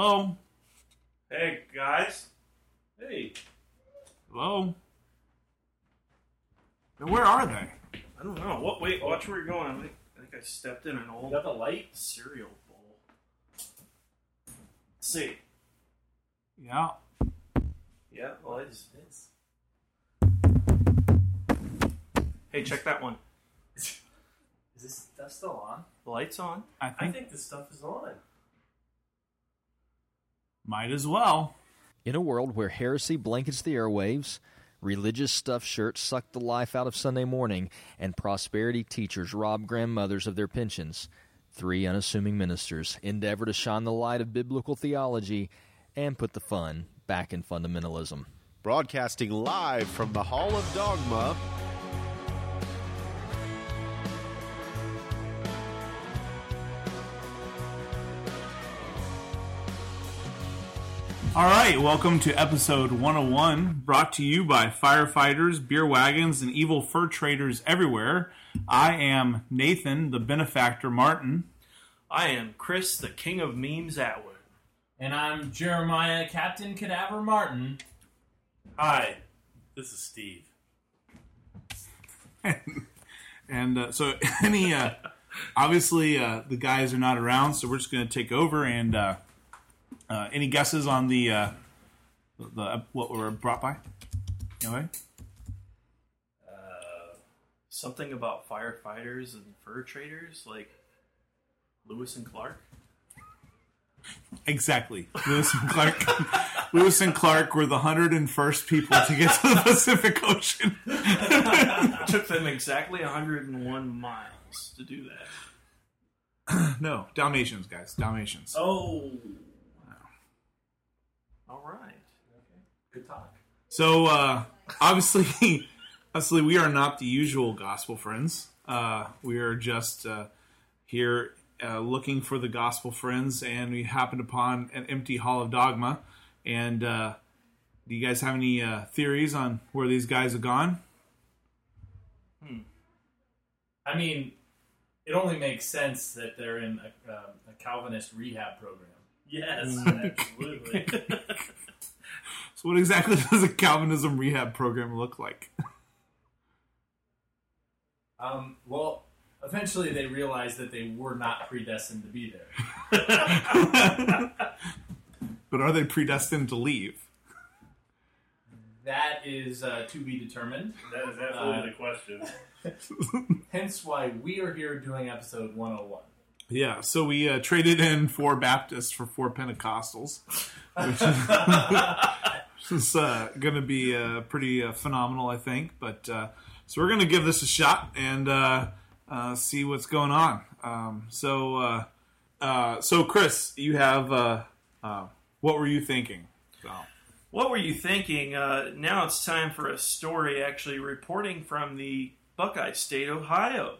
Hello? Hey guys. Hey. Hello? Now, where are they? I don't know. What? Wait. Watch where you're going. I think I, think I stepped in an old got the light? cereal bowl. Let's see. Yeah. Yeah. Well, it's, it's. Hey, check that one. Is this stuff still on? The light's on. I I think think this stuff is on. Might as well. In a world where heresy blankets the airwaves, religious stuffed shirts suck the life out of Sunday morning, and prosperity teachers rob grandmothers of their pensions, three unassuming ministers endeavor to shine the light of biblical theology and put the fun back in fundamentalism. Broadcasting live from the Hall of Dogma. All right, welcome to episode 101, brought to you by firefighters, beer wagons, and evil fur traders everywhere. I am Nathan, the benefactor Martin. I am Chris, the king of memes Atwood. And I'm Jeremiah, Captain Cadaver Martin. Hi, this is Steve. And uh, so, any uh, obviously uh, the guys are not around, so we're just going to take over. And uh, uh, any guesses on the uh, the what we're brought by? Anyway, Something about firefighters and fur traders, like Lewis and Clark. exactly. Lewis and Clark. Lewis and Clark were the hundred and first people to get to the Pacific Ocean. Took them exactly 101 miles to do that. No, Dalmatians, guys, Dalmatians. Oh. All right. Good talk. So uh, obviously, obviously, we are not the usual gospel friends. Uh, we are just uh, here uh, looking for the gospel friends, and we happened upon an empty hall of dogma. And uh, do you guys have any uh, theories on where these guys have gone? Hmm. I mean, it only makes sense that they're in a, um, a Calvinist rehab program. Yes. Absolutely. So, what exactly does a Calvinism rehab program look like? um, well, eventually they realized that they were not predestined to be there. but are they predestined to leave? That is uh, to be determined. That is absolutely Uh, the question. Hence why we are here doing episode 101. Yeah, so we uh, traded in four Baptists for four Pentecostals, which is uh, going to be uh, pretty uh, phenomenal, I think. But uh, so we're going to give this a shot and uh, uh, see what's going on. Um, so, so Chris, you have uh, uh, what were you thinking? So, What were you thinking? Uh, now it's time for a story actually reporting from the Buckeye State, Ohio.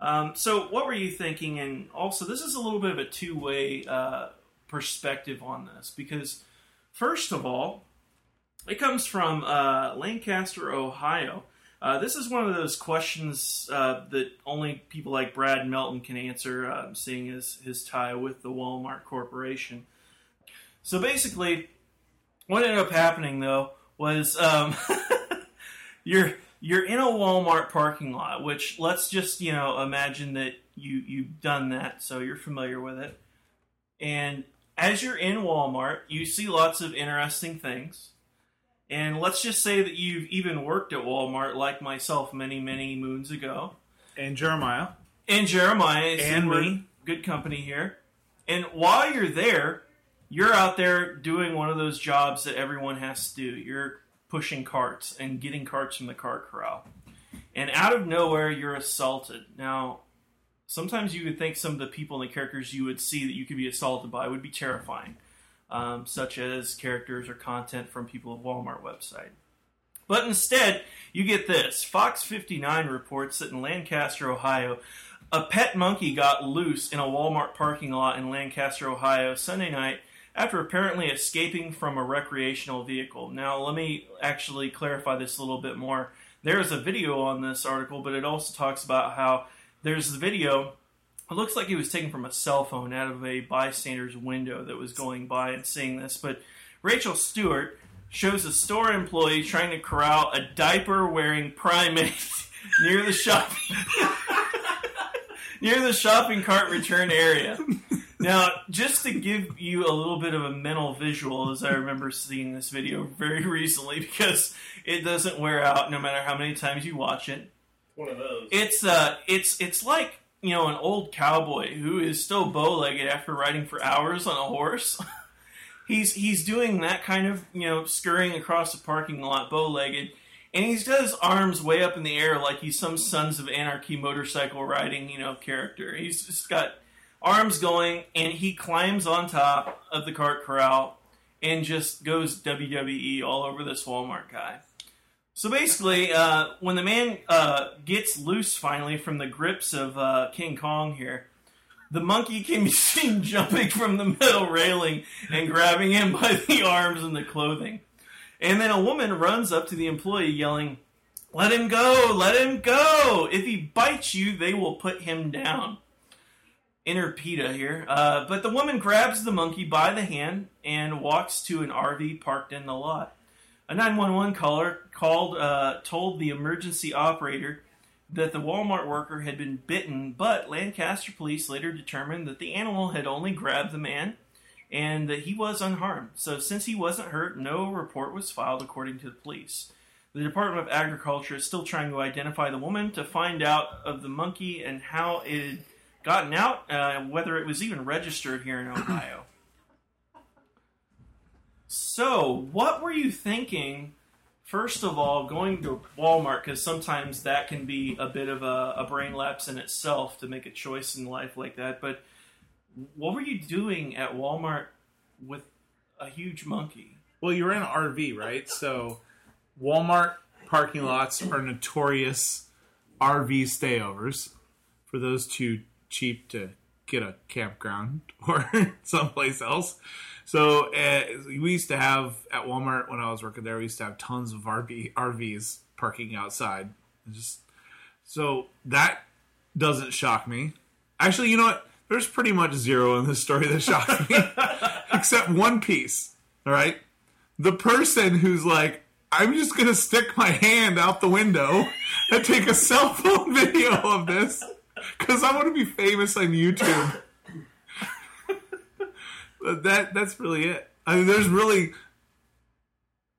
Um, so, what were you thinking? And also, this is a little bit of a two way uh, perspective on this because, first of all, it comes from uh, Lancaster, Ohio. Uh, this is one of those questions uh, that only people like Brad Melton can answer, uh, seeing his, his tie with the Walmart Corporation. So basically, what ended up happening though was um, you're you're in a Walmart parking lot, which let's just you know imagine that you you've done that, so you're familiar with it. And as you're in Walmart, you see lots of interesting things. And let's just say that you've even worked at Walmart, like myself, many many moons ago. and Jeremiah, And Jeremiah And me. good company here. And while you're there, you're out there doing one of those jobs that everyone has to do. You're pushing carts and getting carts from the cart corral. And out of nowhere, you're assaulted. Now, sometimes you would think some of the people and the characters you would see that you could be assaulted by would be terrifying, um, such as characters or content from people of Walmart website. But instead, you get this. Fox 59 reports that in Lancaster, Ohio, a pet monkey got loose in a Walmart parking lot in Lancaster, Ohio, Sunday night after apparently escaping from a recreational vehicle. Now, let me actually clarify this a little bit more. There is a video on this article, but it also talks about how there's the video It looks like it was taken from a cell phone out of a bystander's window that was going by and seeing this. But Rachel Stewart shows a store employee trying to corral a diaper wearing primate near the shop near the shopping cart return area. Now, just to give you a little bit of a mental visual, as I remember seeing this video very recently, because it doesn't wear out no matter how many times you watch it. One of those. It's uh, it's it's like you know an old cowboy who is still bow-legged after riding for hours on a horse. he's he's doing that kind of you know scurrying across the parking lot bow-legged, and he's got his arms way up in the air like he's some Sons of Anarchy motorcycle riding you know character. He's just got arms going, and he climbs on top of the cart corral and just goes WWE all over this Walmart guy. So basically, uh, when the man uh, gets loose finally from the grips of uh, King Kong here, the monkey can be seen jumping from the metal railing and grabbing him by the arms and the clothing. And then a woman runs up to the employee yelling, Let him go! Let him go! If he bites you, they will put him down. Inner PETA here. Uh, but the woman grabs the monkey by the hand and walks to an RV parked in the lot. A 911 caller called, uh, told the emergency operator that the Walmart worker had been bitten, but Lancaster police later determined that the animal had only grabbed the man and that he was unharmed. So, since he wasn't hurt, no report was filed according to the police. The Department of Agriculture is still trying to identify the woman to find out of the monkey and how it gotten out, uh, whether it was even registered here in Ohio. So, what were you thinking? First of all, going to Walmart because sometimes that can be a bit of a, a brain lapse in itself to make a choice in life like that. But what were you doing at Walmart with a huge monkey? Well, you're in an RV, right? So Walmart parking lots are notorious RV stayovers for those too cheap to get a campground or someplace else. So uh, we used to have at Walmart when I was working there, we used to have tons of RV RVs parking outside. Just so that doesn't shock me. Actually, you know what? There's pretty much zero in this story that shocked me, except one piece. All right, the person who's like, I'm just gonna stick my hand out the window and take a cell phone video of this because I want to be famous on YouTube. That that's really it. I mean, there's really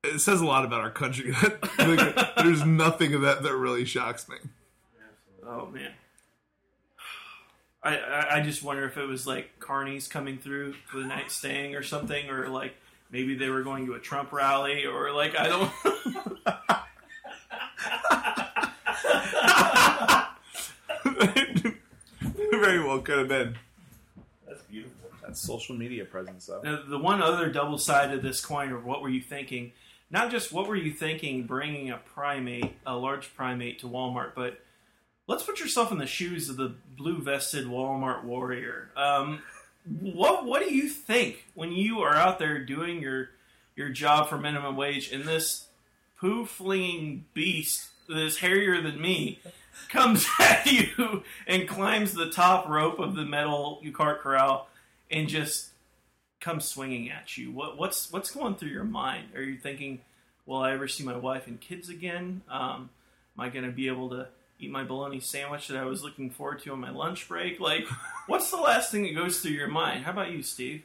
it says a lot about our country. There's nothing of that that really shocks me. Oh man. I, I, I just wonder if it was like carnies coming through for the night staying or something, or like maybe they were going to a Trump rally, or like I don't. Very well could have been. That's beautiful. That's social media presence, though. Now, the one other double side of this coin, or what were you thinking? Not just what were you thinking bringing a primate, a large primate to Walmart, but let's put yourself in the shoes of the blue vested Walmart warrior. Um, what what do you think when you are out there doing your your job for minimum wage and this poo flinging beast that is hairier than me comes at you and climbs the top rope of the metal cart corral and just comes swinging at you. What what's what's going through your mind? Are you thinking, "Will I ever see my wife and kids again? Um, am I going to be able to eat my bologna sandwich that I was looking forward to on my lunch break?" Like, what's the last thing that goes through your mind? How about you, Steve?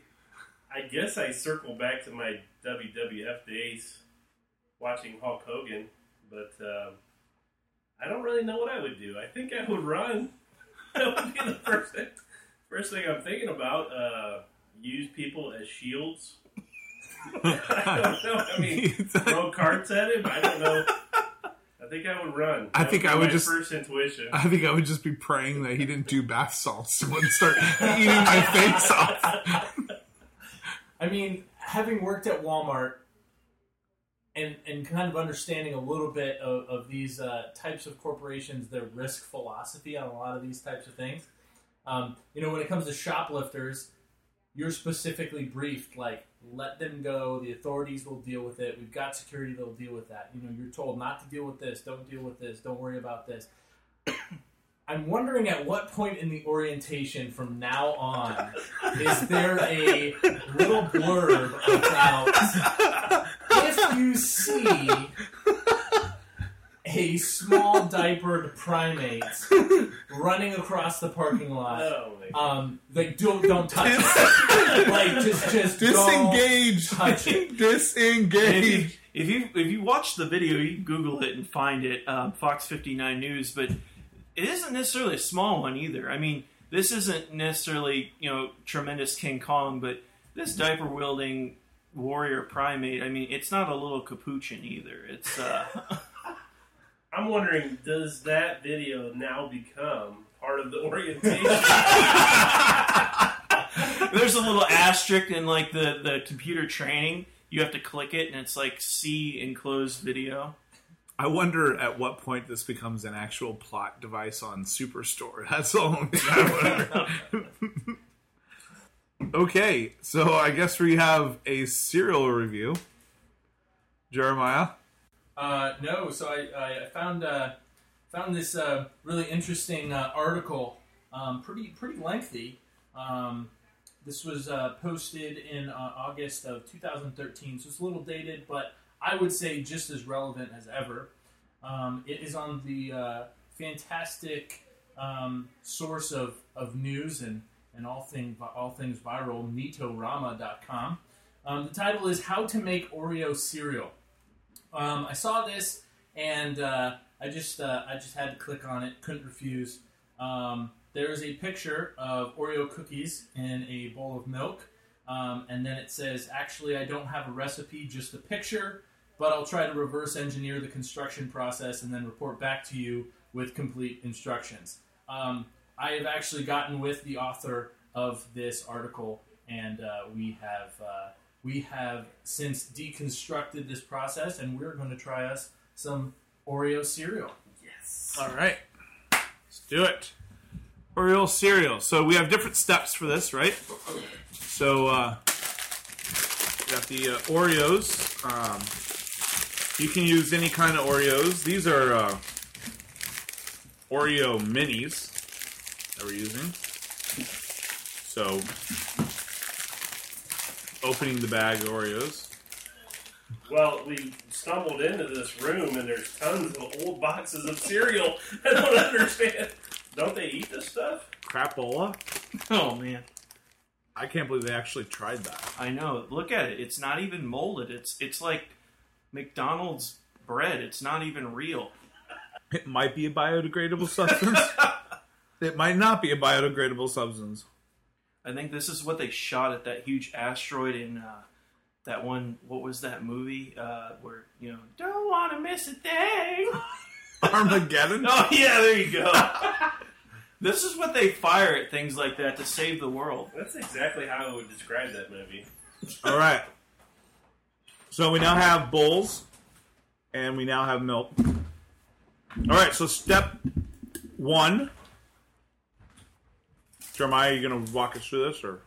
I guess I circle back to my WWF days watching Hulk Hogan, but um, I don't really know what I would do. I think I would run. that would be the first thing, first thing I'm thinking about. Uh, use people as shields. I don't know. I mean, throw carts at him. I don't know. I think I would run. I That think be I would my just- first intuition. I think I would just be praying that he didn't do bath salts and wouldn't start eating my face off. I mean, having worked at Walmart and and kind of understanding a little bit of, of these uh, types of corporations, their risk philosophy on a lot of these types of things. Um, you know, when it comes to shoplifters, you're specifically briefed like let them go. The authorities will deal with it. We've got security that'll deal with that. You know, you're told not to deal with this. Don't deal with this. Don't worry about this. I'm wondering at what point in the orientation from now on is there a little blurb about you see a small diapered primate running across the parking lot. Oh my Um, like don't don't touch it. like just just don't Disengage. touch it. And if Disengage. you, if you if you watch the video, you can Google it and find it. Um, Fox 59 News, but it isn't necessarily a small one either. I mean, this isn't necessarily you know tremendous King Kong, but this diaper wielding warrior primate. I mean, it's not a little capuchin either. It's uh, I'm wondering, does that video now become part of the orientation? there's a little asterisk in like the the computer training. You have to click it, and it's like see enclosed video. I wonder at what point this becomes an actual plot device on Superstore. That's the only thing I wonder. Okay, so I guess we have a cereal review. Jeremiah. Uh, no, so I, I found uh, found this uh, really interesting uh, article, um, pretty pretty lengthy. Um, this was uh, posted in uh, August of 2013, so it's a little dated, but I would say just as relevant as ever. Um, it is on the fantastic um, source of, of news and, and all all things viral, Neatorama.com. Um, the title is "How to Make Oreo Cereal." Um, I saw this and uh, I just uh, I just had to click on it. Couldn't refuse. Um, there is a picture of Oreo cookies in a bowl of milk, um, and then it says, "Actually, I don't have a recipe, just a picture, but I'll try to reverse engineer the construction process and then report back to you with complete instructions." Um, I have actually gotten with the author of this article, and uh, we have uh, we have since deconstructed this process, and we're going to try us some Oreo cereal. Yes. All right, let's do it. Oreo cereal. So we have different steps for this, right? So uh, we got the uh, Oreos. Um, you can use any kind of Oreos. These are uh, Oreo minis that we're using. So opening the bag of Oreos. well, we stumbled into this room and there's tons of old boxes of cereal. I don't understand. Don't they eat this stuff? Crapola. Oh man. I can't believe they actually tried that. I know. Look at it. It's not even molded. It's it's like McDonald's bread. It's not even real. It might be a biodegradable substance. it might not be a biodegradable substance. I think this is what they shot at that huge asteroid in uh, that one. What was that movie uh, where you know don't want to miss a thing? Armageddon. oh yeah, there you go. this is what they fire at things like that to save the world. That's exactly how I would describe that movie. All right. So we now have bowls, and we now have milk. All right. So step one. Jeremiah, are you going to walk us through this, or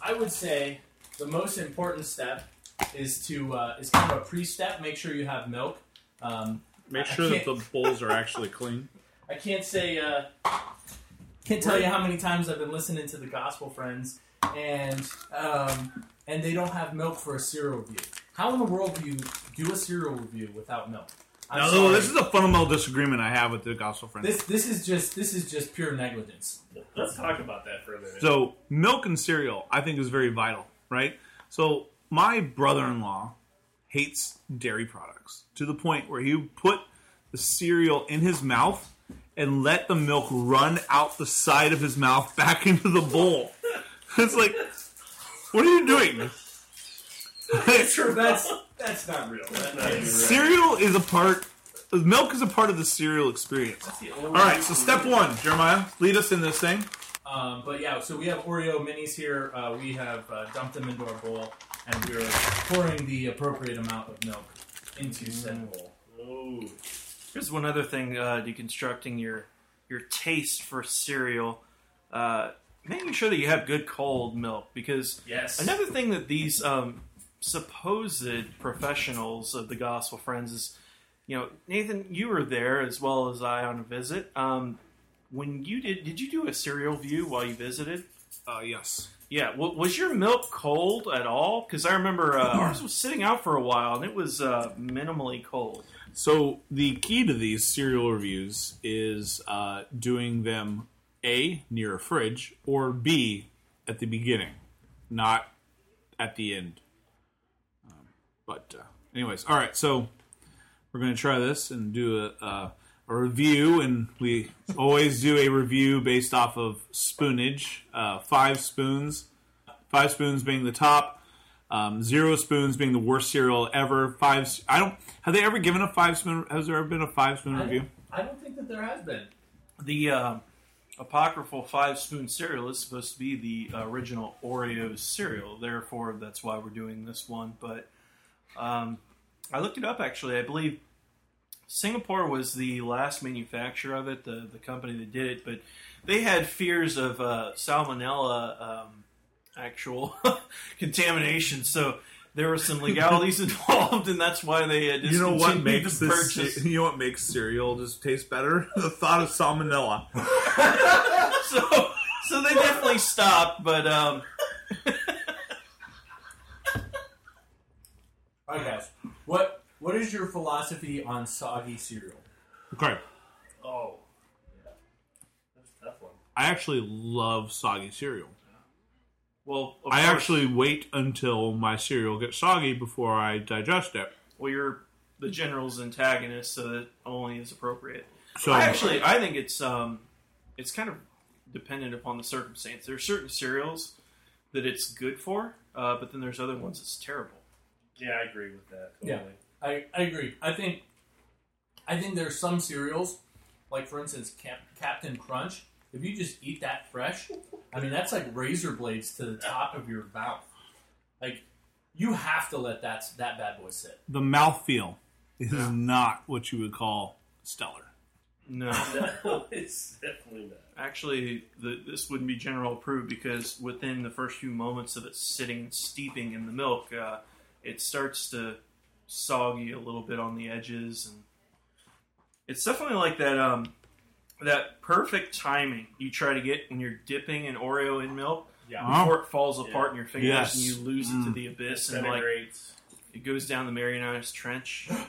I would say the most important step is to uh, is kind of a pre-step. Make sure you have milk. Um, make I sure that can't- the bowls are actually clean? I can't say uh, can't tell you how many times I've been listening to the Gospel Friends and um, and they don't have milk for a cereal review. How in the world do you do a cereal review without milk? I'm Now, sorry. this is a fundamental disagreement I have with the gospel friends. this this is just this is just pure negligence. Let's talk about that for a minute. So milk and cereal, I think, is very vital, right? So my brother-in-law hates dairy products to the point where he put the cereal in his mouth and let the milk run out the side of his mouth back into the bowl. It's like, what are you doing? That's that's not real. That's not even right. cereal is a part. Milk is a part of the cereal experience. That's the only All right, so step one, Jeremiah, lead us in this thing. Um, but yeah, so we have Oreo minis here. Uh, we have uh, dumped them into our bowl, and we're pouring the appropriate amount of milk into said bowl. Oh, Here's one other thing: uh, deconstructing your your taste for cereal, uh, making sure that you have good cold milk. Because Yes. another thing that these um, supposed professionals of the Gospel Friends is, you know, Nathan, you were there as well as I on a visit. Um, when you did, did you do a cereal view while you visited? Uh, yes. Yeah. W- was your milk cold at all? Because I remember uh, ours was sitting out for a while and it was uh, minimally cold. So the key to these cereal reviews is uh, doing them a near a fridge or b at the beginning, not at the end. But uh, anyways, all right. So we're going to try this and do a, a, a review, and we always do a review based off of spoonage. Uh, five spoons, five spoons being the top. Um, zero spoons being the worst cereal ever. Five. I don't. Have they ever given a five spoon? Has there ever been a five spoon I review? I don't think that there has been. The uh, apocryphal five spoon cereal is supposed to be the original Oreo cereal. Therefore, that's why we're doing this one. But um, I looked it up actually. I believe Singapore was the last manufacturer of it, the, the company that did it. But they had fears of uh, salmonella um, actual contamination. So there were some legalities involved, and that's why they uh, You know what makes the this? purchase. You know what makes cereal just taste better? the thought of salmonella. so so they definitely stopped, but um, Guys. What what is your philosophy on soggy cereal? Okay, Oh, yeah, that's a tough one. I actually love soggy cereal. well, of I course- actually wait until my cereal gets soggy before I digest it. well, you're the general's antagonist, so that only is appropriate. So I actually, I think it's um, it's kind of dependent upon the circumstance. There are certain cereals that it's good for, uh, but then there's other ones that's terrible. Yeah, I agree with that. Yeah. I, I agree. I think I think there's some cereals, like for instance Cap, Captain Crunch. If you just eat that fresh, I mean that's like razor blades to the top of your mouth. Like you have to let that that bad boy sit. the mouthfeel is not what you would call stellar. No, No, it's definitely not. actually, the, this wouldn't be general approved because within the first few moments of it sitting and steeping in the milk, uh, it starts to soggy a little bit on the edges, and it's definitely like that. Um, that perfect timing you try to get when you're dipping an Oreo in milk Yeah. before it falls apart Yeah. in your fingers Yes. and you lose it to the abyss and like it goes down the Marianas Trench.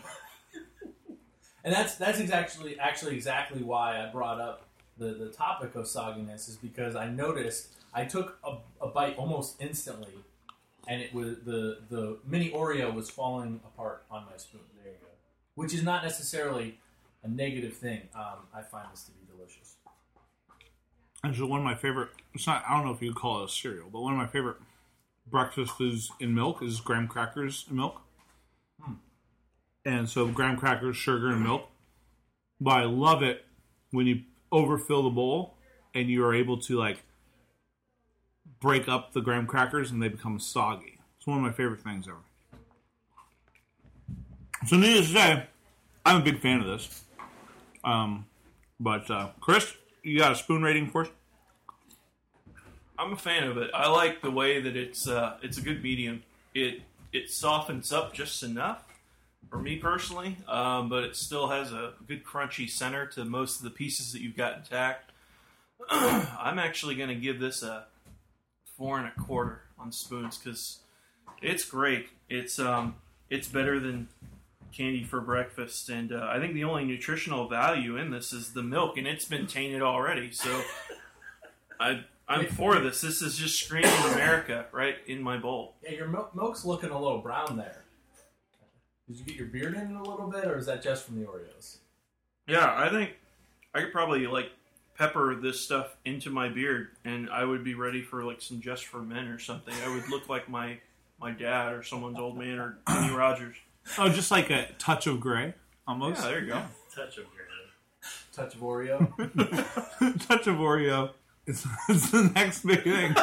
And that's that's exactly actually exactly why I brought up the, the topic of sogginess is because I noticed I took a, a bite almost instantly, and it was the the mini Oreo was falling apart on my spoon. There you go. Which is not necessarily a negative thing. Um, I find this to be delicious. Actually, one of my favorite. It's not. I don't know if you would call it a cereal, but one of my favorite breakfast foods in milk is graham crackers and milk. And so graham crackers, sugar, and milk. But I love it when you overfill the bowl and you are able to like break up the graham crackers and they become soggy. It's one of my favorite things ever. So needless to say, I'm a big fan of this. Um, but uh, Chris, you got a spoon rating for us? I'm a fan of it. I like the way that it's uh, it's a good medium. It it softens up just enough for me personally, um, but it still has a good crunchy center to most of the pieces that you've got intact. I'm actually going to give this a four and a quarter on spoons because it's great. It's um it's better than candy for breakfast, and uh, I think the only nutritional value in this is the milk, and it's been tainted already. So I I'm for this. This is just screaming America right in my bowl. Yeah, your milk, milk's looking a little brown there. Did you get your beard in a little bit, or is that just from the Oreos? Yeah, I think I could probably like pepper this stuff into my beard, and I would be ready for like some just for men or something. I would look like my my dad or someone's old man or Kenny Rogers. Oh, just like a touch of gray, almost. Yeah, there you go. Touch of gray. Touch of Oreo. touch of Oreo. It's, it's the next big thing.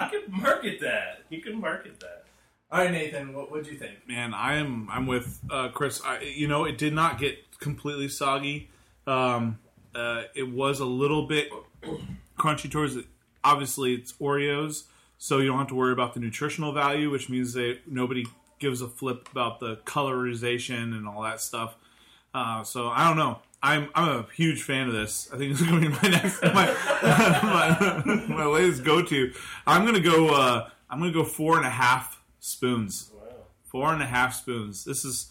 You can market that. You can market that. All right, Nathan, what would you think? Man, I'm I'm with uh, Chris. I, you know, it did not get completely soggy. Um, uh, it was a little bit crunchy towards it. Obviously, it's Oreos, so you don't have to worry about the nutritional value, which means that nobody gives a flip about the colorization and all that stuff. Uh, so I don't know. I'm I'm a huge fan of this. I think it's going to be my next my my, my latest go to. I'm going to go. Uh, I'm going to go four and a half spoons. Wow. Four and a half spoons. This is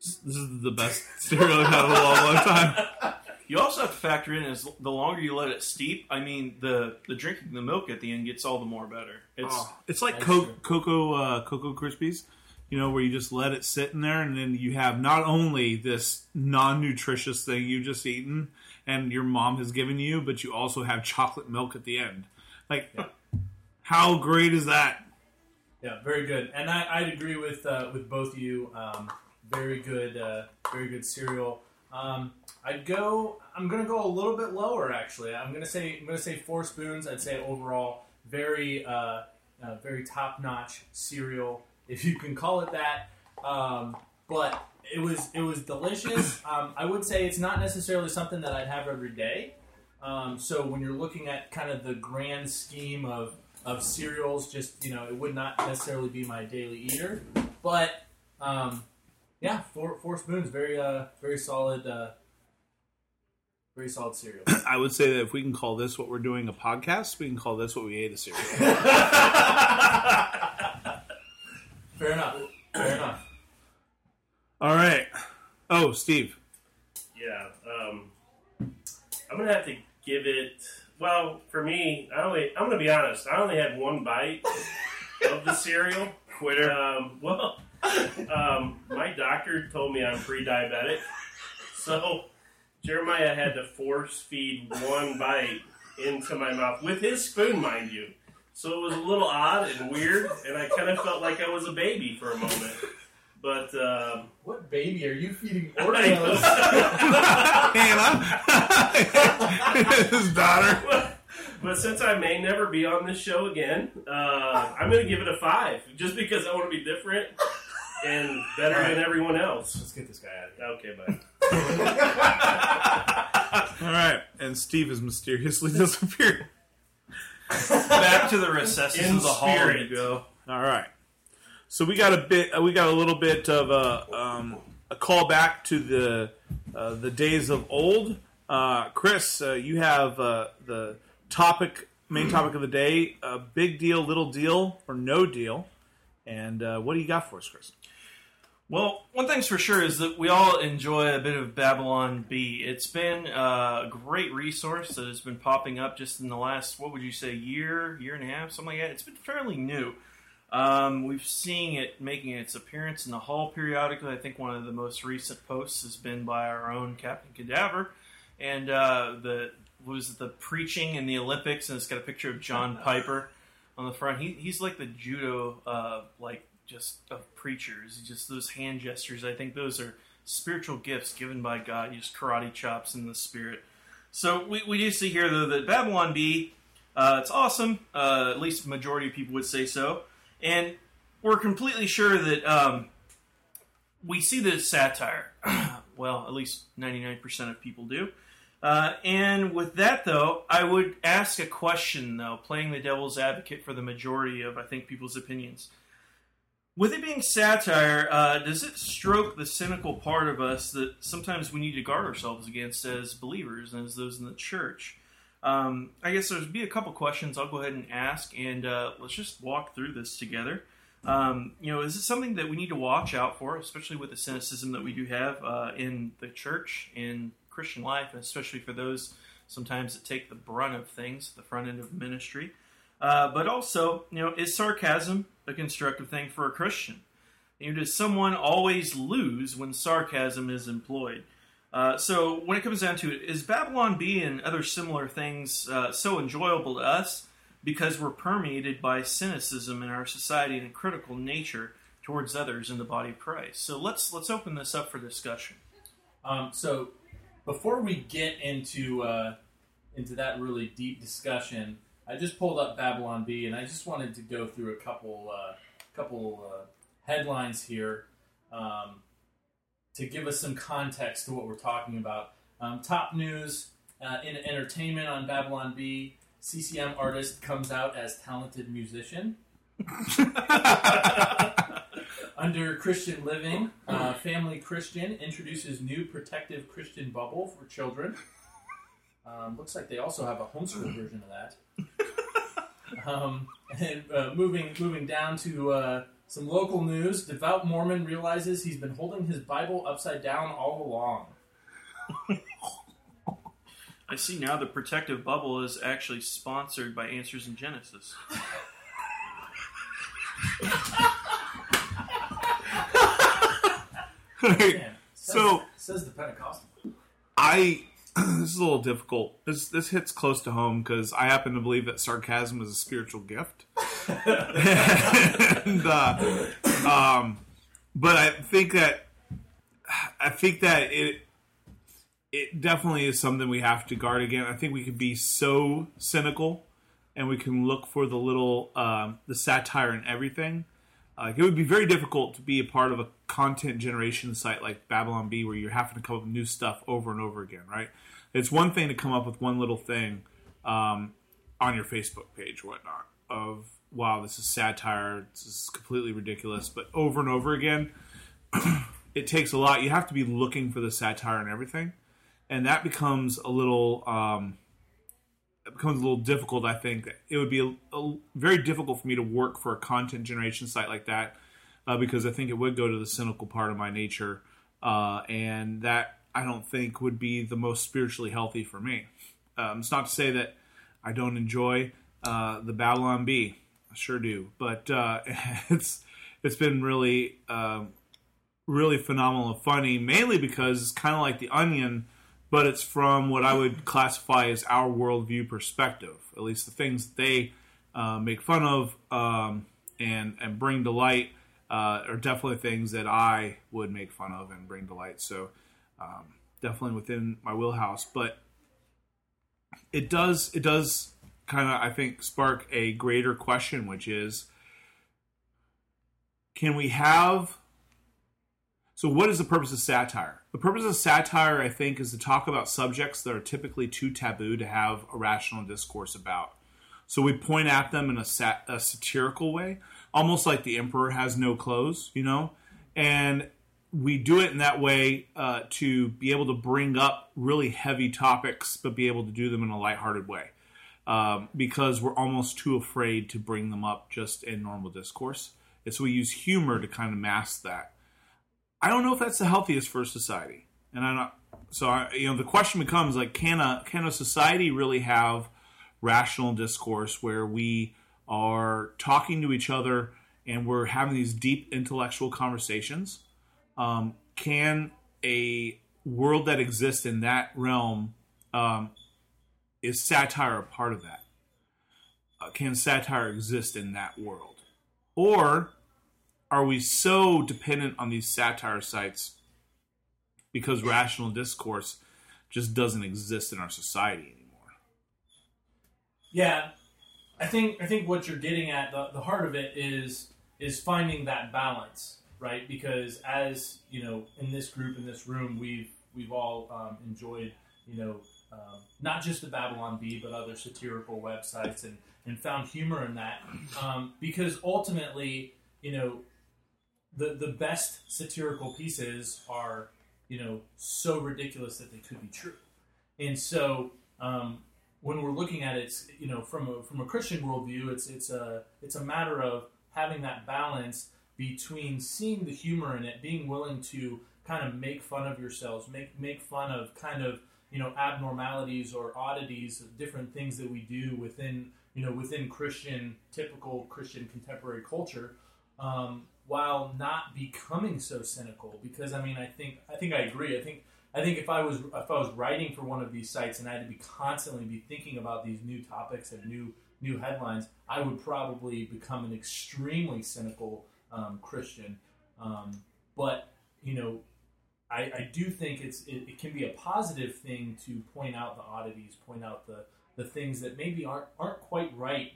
this is the best cereal I've had in a long, long time. You also have to factor in is the longer you let it steep. I mean, the the drinking the milk at the end gets all the more better. It's Oh, it's like That's co- true. cocoa uh, Cocoa Krispies, you know, where you just let it sit in there, and then you have not only this non-nutritious thing you just eaten and your mom has given you, but you also have chocolate milk at the end. Like, how great is that? Yeah, very good. And I, I'd agree with uh, with both of you. Um, very good, uh, very good cereal. Um, I'd go. I'm gonna go a little bit lower. Actually, I'm gonna say I'm gonna say four spoons. I'd say overall very uh, uh, very top notch cereal, if you can call it that. Um, but it was it was delicious. Um, I would say it's not necessarily something that I'd have every day. Um, so when you're looking at kind of the grand scheme of of cereals, just you know, it would not necessarily be my daily eater. But um, yeah, four four spoons, very uh, very solid, uh, very solid cereal. I would say that if we can call this what we're doing a podcast, we can call this what we ate a cereal. Fair enough. Fair enough. All right. Oh, Steve. Yeah. Um, I'm gonna have to give it. Well, for me, I only. I'm gonna be honest. I only had one bite of the cereal. quitter. Um, well, um, my doctor told me I'm pre-diabetic, so Jeremiah had to force feed one bite into my mouth with his spoon, mind you. So it was a little odd and weird, and I kind of felt like I was a baby for a moment. But um, What baby are you feeding I Oreos? Hannah. His daughter. but since I may never be on this show again, uh, I'm going to give it a five, just because I want to be different and better than everyone else. Let's get this guy out of here. Okay, bye. All right. And Steve has mysteriously disappeared. Back to the recesses In of the hall spirit. you go. All right. So we got a bit. uh, We got a little bit of a um, a call back to the uh, the days of old. Uh, Chris, uh, you have uh, the topic, main topic of the day: uh, big deal, little deal, or no deal. And uh, what do you got for us, Chris? Well, one thing's for sure is that we all enjoy a bit of Babylon Bee. It's been a great resource that has been popping up just in the last, what would you say, year, year and a half, something like that. It's been fairly new. Um, we've seen it making its appearance in the hall periodically. I think one of the most recent posts has been by our own Captain Cadaver, and uh, the was the preaching in the Olympics, and it's got a picture of John Piper on the front. He, he's like the judo, uh, like just of preachers. Just those hand gestures. I think those are spiritual gifts given by God. Just karate chops in the spirit. So we, we do see here though that Babylon Bee, uh, it's awesome. Uh, at least majority of people would say so, and we're completely sure that um, we see it's satire. well, at least ninety nine percent of people do. Uh, and with that, though, I would ask a question, though, playing the devil's advocate for the majority of, I think, people's opinions. With it being satire, uh, does it stroke the cynical part of us that sometimes we need to guard ourselves against as believers and as those in the church? Um, I guess there's be a couple questions I'll go ahead and ask, and uh, let's just walk through this together. Um, you know, is it something that we need to watch out for, especially with the cynicism that we do have uh, in the church, in Christian life, and especially for those sometimes that take the brunt of things, the front end of ministry? Uh, but also, you know, is sarcasm a constructive thing for a Christian? You know, does someone always lose when sarcasm is employed? Uh, so, when it comes down to it, is Babylon Bee and other similar things uh, so enjoyable to us because we're permeated by cynicism in our society and a critical nature towards others in the body of Christ? So, let's let's open this up for discussion. Um, so before we get into uh, into that really deep discussion, I just pulled up Babylon Bee, and I just wanted to go through a couple uh, couple uh, headlines here um, to give us some context to what we're talking about. Um, top news uh, in entertainment on Babylon Bee: CCM artist comes out as talented musician. Under Christian Living, uh, Family Christian introduces new protective Christian bubble for children. Um, looks like they also have a homeschool version of that. Um, and uh, moving moving down to uh, some local news, devout Mormon realizes he's been holding his Bible upside down all along. I see now the protective bubble is actually sponsored by Answers in Genesis. Man, says, So- says the Pentecostal. I this is a little difficult. This this hits close to home because I happen to believe that sarcasm is a spiritual gift. and, uh, um, but I think that I think that it it definitely is something we have to guard against. I think we can be so cynical, and we can look for the little um, the satire in everything. It would be very difficult to be a part of a content generation site like Babylon Bee, where you're having to come up with new stuff over and over again, right? It's one thing to come up with one little thing um, on your Facebook page whatnot of wow, this is satire, this is completely ridiculous, but over and over again, it takes a lot. You have to be looking for the satire and everything, and that becomes a little. Um, it becomes a little difficult. I think it would be a, a, very difficult for me to work for a content generation site like that uh, because I think it would go to the cynical part of my nature, uh, and that I don't think would be the most spiritually healthy for me. Um, it's not to say that I don't enjoy uh, the Babylon Bee. I sure do, but uh, it's it's been really um, really phenomenal and funny, mainly because it's kind of like the Onion but it's from what I would classify as our worldview perspective. At least the things they uh, make fun of um, and and bring to light uh, are definitely things that I would make fun of and bring to light. So um, definitely within my wheelhouse. But it does it does kind of I think spark a greater question, which is, can we have so, what is the purpose of satire? The purpose of satire, I think, is to talk about subjects that are typically too taboo to have a rational discourse about. So, we point at them in a, sat- a satirical way, almost like the emperor has no clothes, you know? And we do it in that way uh, to be able to bring up really heavy topics, but be able to do them in a lighthearted way. Um, because we're almost too afraid to bring them up just in normal discourse. And so we use humor to kind of mask that. I don't know if that's the healthiest for society, and I'm not. So I, you know, the question becomes like, can a can a society really have rational discourse where we are talking to each other and we're having these deep intellectual conversations? Um, can a world that exists in that realm um, is satire a part of that? Uh, can satire exist in that world, or are we so dependent on these satire sites because rational discourse just doesn't exist in our society anymore? Yeah, I think I think what you're getting at the, the heart of it is is finding that balance, right? Because as you know, in this group in this room, we've we've all um, enjoyed you know um, not just the Babylon Bee, but other satirical websites and and found humor in that um, because ultimately, you know, the the best satirical pieces are you know so ridiculous that they could be true, and so um, when we're looking at it, you know, from a from a Christian worldview, it's it's a it's a matter of having that balance between seeing the humor in it, being willing to kind of make fun of yourselves, make make fun of kind of you know abnormalities or oddities different things that we do within you know within Christian typical Christian contemporary culture, um, while not becoming so cynical. Because I mean, I think I think I agree. I think I think if I was if I was writing for one of these sites and I had to be constantly be thinking about these new topics and new new headlines, I would probably become an extremely cynical um, Christian. Um, but you know, I, I do think it's it, it, can be a positive thing to point out the oddities, point out the the things that maybe aren't aren't quite right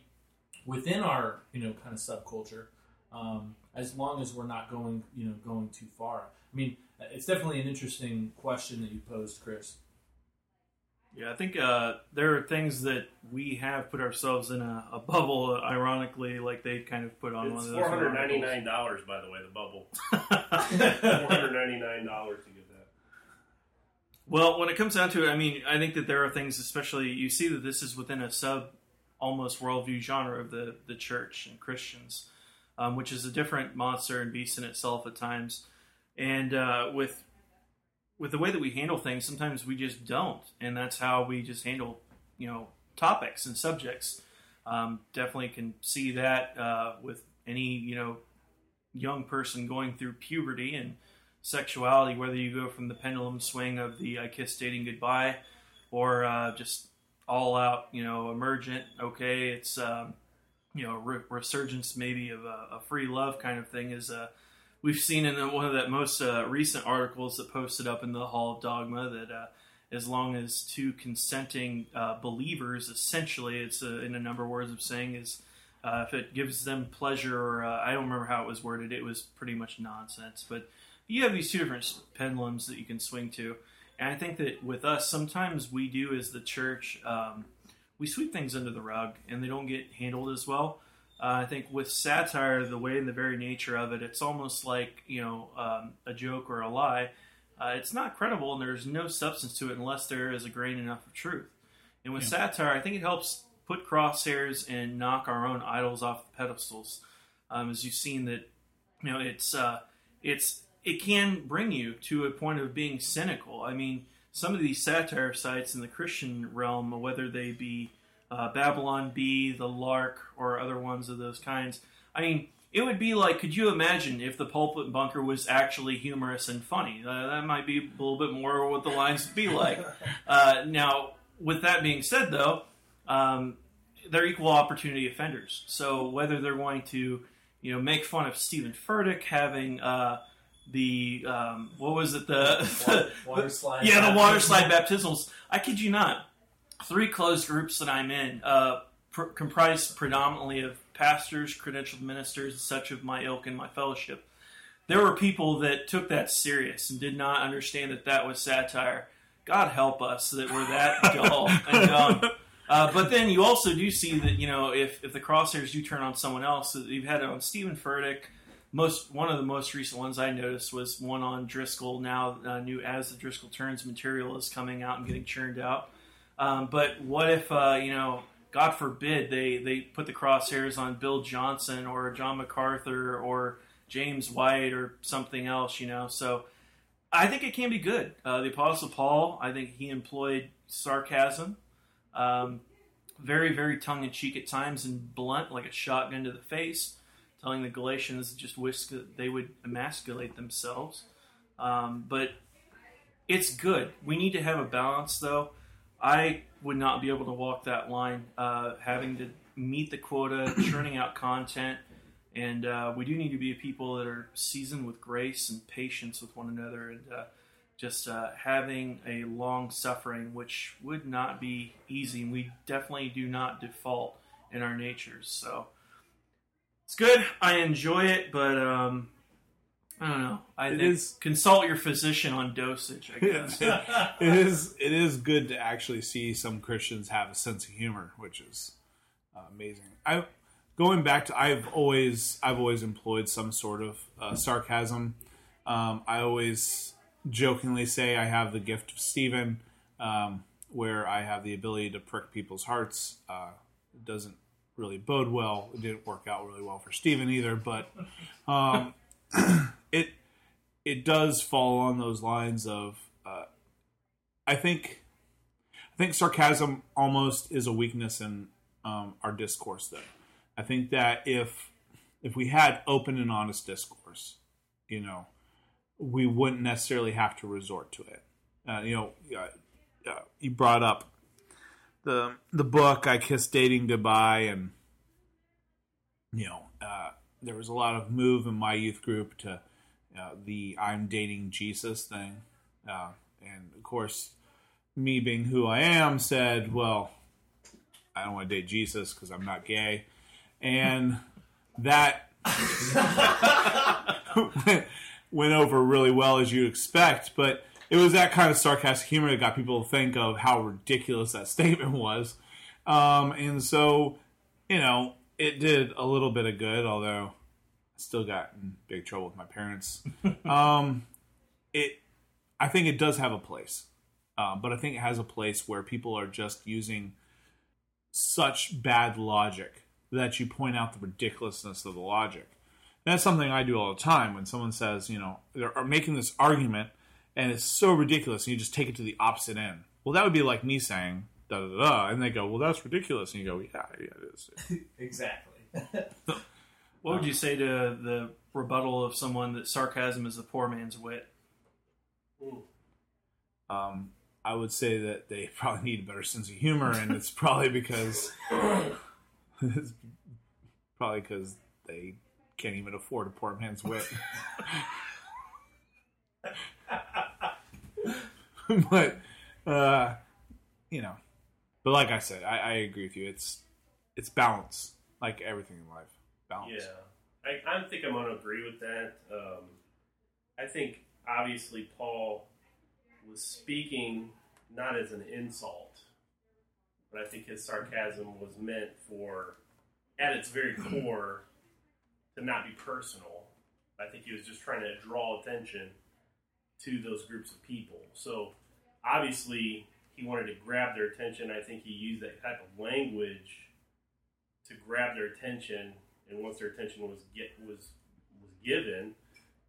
within our you know kind of subculture. Um, as long as we're not going you know going too far. I mean, it's definitely an interesting question that you posed, Chris. Yeah, I think uh, there are things that we have put ourselves in a, a bubble. Ironically, like they kind of put on It's one of those four hundred ninety articles. dollars, by the way, the bubble. Four hundred ninety nine dollars to get that. Well, when it comes down to it, I mean, I think that there are things, especially you see that this is within a sub almost worldview genre of the, the church and Christians, um, which is a different monster and beast in itself at times. And uh, with with the way that we handle things, sometimes we just don't, and that's how we just handle you know topics and subjects. Um, definitely can see that uh, with any you know young person going through puberty and sexuality, whether you go from the pendulum swing of the I kiss dating goodbye or uh, just all out, you know, emergent, okay, it's, um, you know, re- resurgence maybe of a, a free love kind of thing is, uh, we've seen in one of the most uh, recent articles that posted up in the Hall of Dogma that uh, as long as two consenting uh, believers, essentially, it's uh, in a number of words of saying is uh, if it gives them pleasure, or uh, I don't remember how it was worded, it was pretty much nonsense. But you have these two different pendulums that you can swing to. And I think that with us, sometimes we do as the church, um, we sweep things under the rug and they don't get handled as well. Uh, I think with satire, the way and the very nature of it, it's almost like you know um, a joke or a lie. Uh, it's not credible, and there's no substance to it unless there is a grain enough of truth. And with satire, I think it helps put crosshairs and knock our own idols off the pedestals. Um, as you've seen that, you know, it's uh, it's it can bring you to a point of being cynical. I mean, some of these satire sites in the Christian realm, whether they be uh, Babylon Bee, The Lark, or other ones of those kinds. I mean, it would be like, could you imagine if the pulpit bunker was actually humorous and funny? Uh, that might be a little bit more what the lines would be like. Uh, now, with that being said, though, um, they're equal opportunity offenders. So whether they're going to, you know, make fun of Stephen Furtick having uh, the um, what was it the Water slide. yeah the water slide baptismals. I kid you not, three closed groups that I'm in uh, pr- comprise predominantly of pastors, credentialed ministers, such of my ilk and my fellowship. There were people that took that serious and did not understand that that was satire. God help us that we're that dull and dumb. Uh, but then you also do see that you know if, if the crosshairs do turn on someone else, you've had it on Stephen Furtick. Most one of the most recent ones I noticed was one on Driscoll. Now, uh, new as the Driscoll turns material is coming out and getting churned out. Um, but what if uh, you know, God forbid, they they put the crosshairs on Bill Johnson or John MacArthur or James White or something else? You know, so I think it can be good. Uh, the Apostle Paul, I think he employed sarcasm, um, very very tongue in cheek at times and blunt, like a shotgun to the face, telling the Galatians just wish that they would emasculate themselves. Um, but it's good. We need to have a balance, though. I would not be able to walk that line, uh, having to meet the quota, churning out content, and uh, we do need to be people that are seasoned with grace and patience with one another, and uh, just uh, having a long suffering, which would not be easy. And we definitely do not default in our natures. So it's good. I enjoy it, but um, I don't know. I It think is- consult your physician on dosage. I guess. it is it is good to actually see some Christians have a sense of humor, which is uh, amazing. I going back to I've always I've always employed some sort of uh, sarcasm. Um, I always jokingly say I have the gift of Stephen, um, where I have the ability to prick people's hearts. Uh, it doesn't really bode well. It didn't work out really well for Stephen either, but um, it does fall on those lines of uh, I think I think sarcasm almost is a weakness in um, our discourse though. I think that if if we had open and honest discourse, you know, we wouldn't necessarily have to resort to it. Uh, you know, uh, uh, you brought up the the book "I Kissed Dating Goodbye," and you know, uh, there was a lot of move in my youth group to uh, the "I'm dating Jesus" thing, uh, and of course, me being who I am, said, "Well, I don't want to date Jesus because I'm not gay," and that went over really well as you expect. But it was that kind of sarcastic humor that got people to think of how ridiculous that statement was. Um, and so, you know, it did a little bit of good, although still got in big trouble with my parents. um, it, I think it does have a place, uh, but I think it has a place where people are just using such bad logic that you point out the ridiculousness of the logic. That's something I do all the time when someone says, you know, they're making this argument and it's so ridiculous, and you just take it to the opposite end. Well, that would be like me saying da da da, and they go, "Well, that's ridiculous," and you go, "Yeah, yeah, it is." exactly. What would you say to the rebuttal of someone that sarcasm is the poor man's wit? Um, I would say that they probably need a better sense of humor, and it's probably because it's probably because they can't even afford a poor man's wit. but uh, you know, but like I said, I, I agree with you. It's it's balance, like everything in life. Balance. Yeah, I, I think I'm going to agree with that. Um, I think obviously Paul was speaking not as an insult, but I think his sarcasm was meant for, at its very core, to not be personal. I think he was just trying to draw attention to those groups of people. So obviously he wanted to grab their attention. I think he used that type of language to grab their attention, and once their attention was get was was given,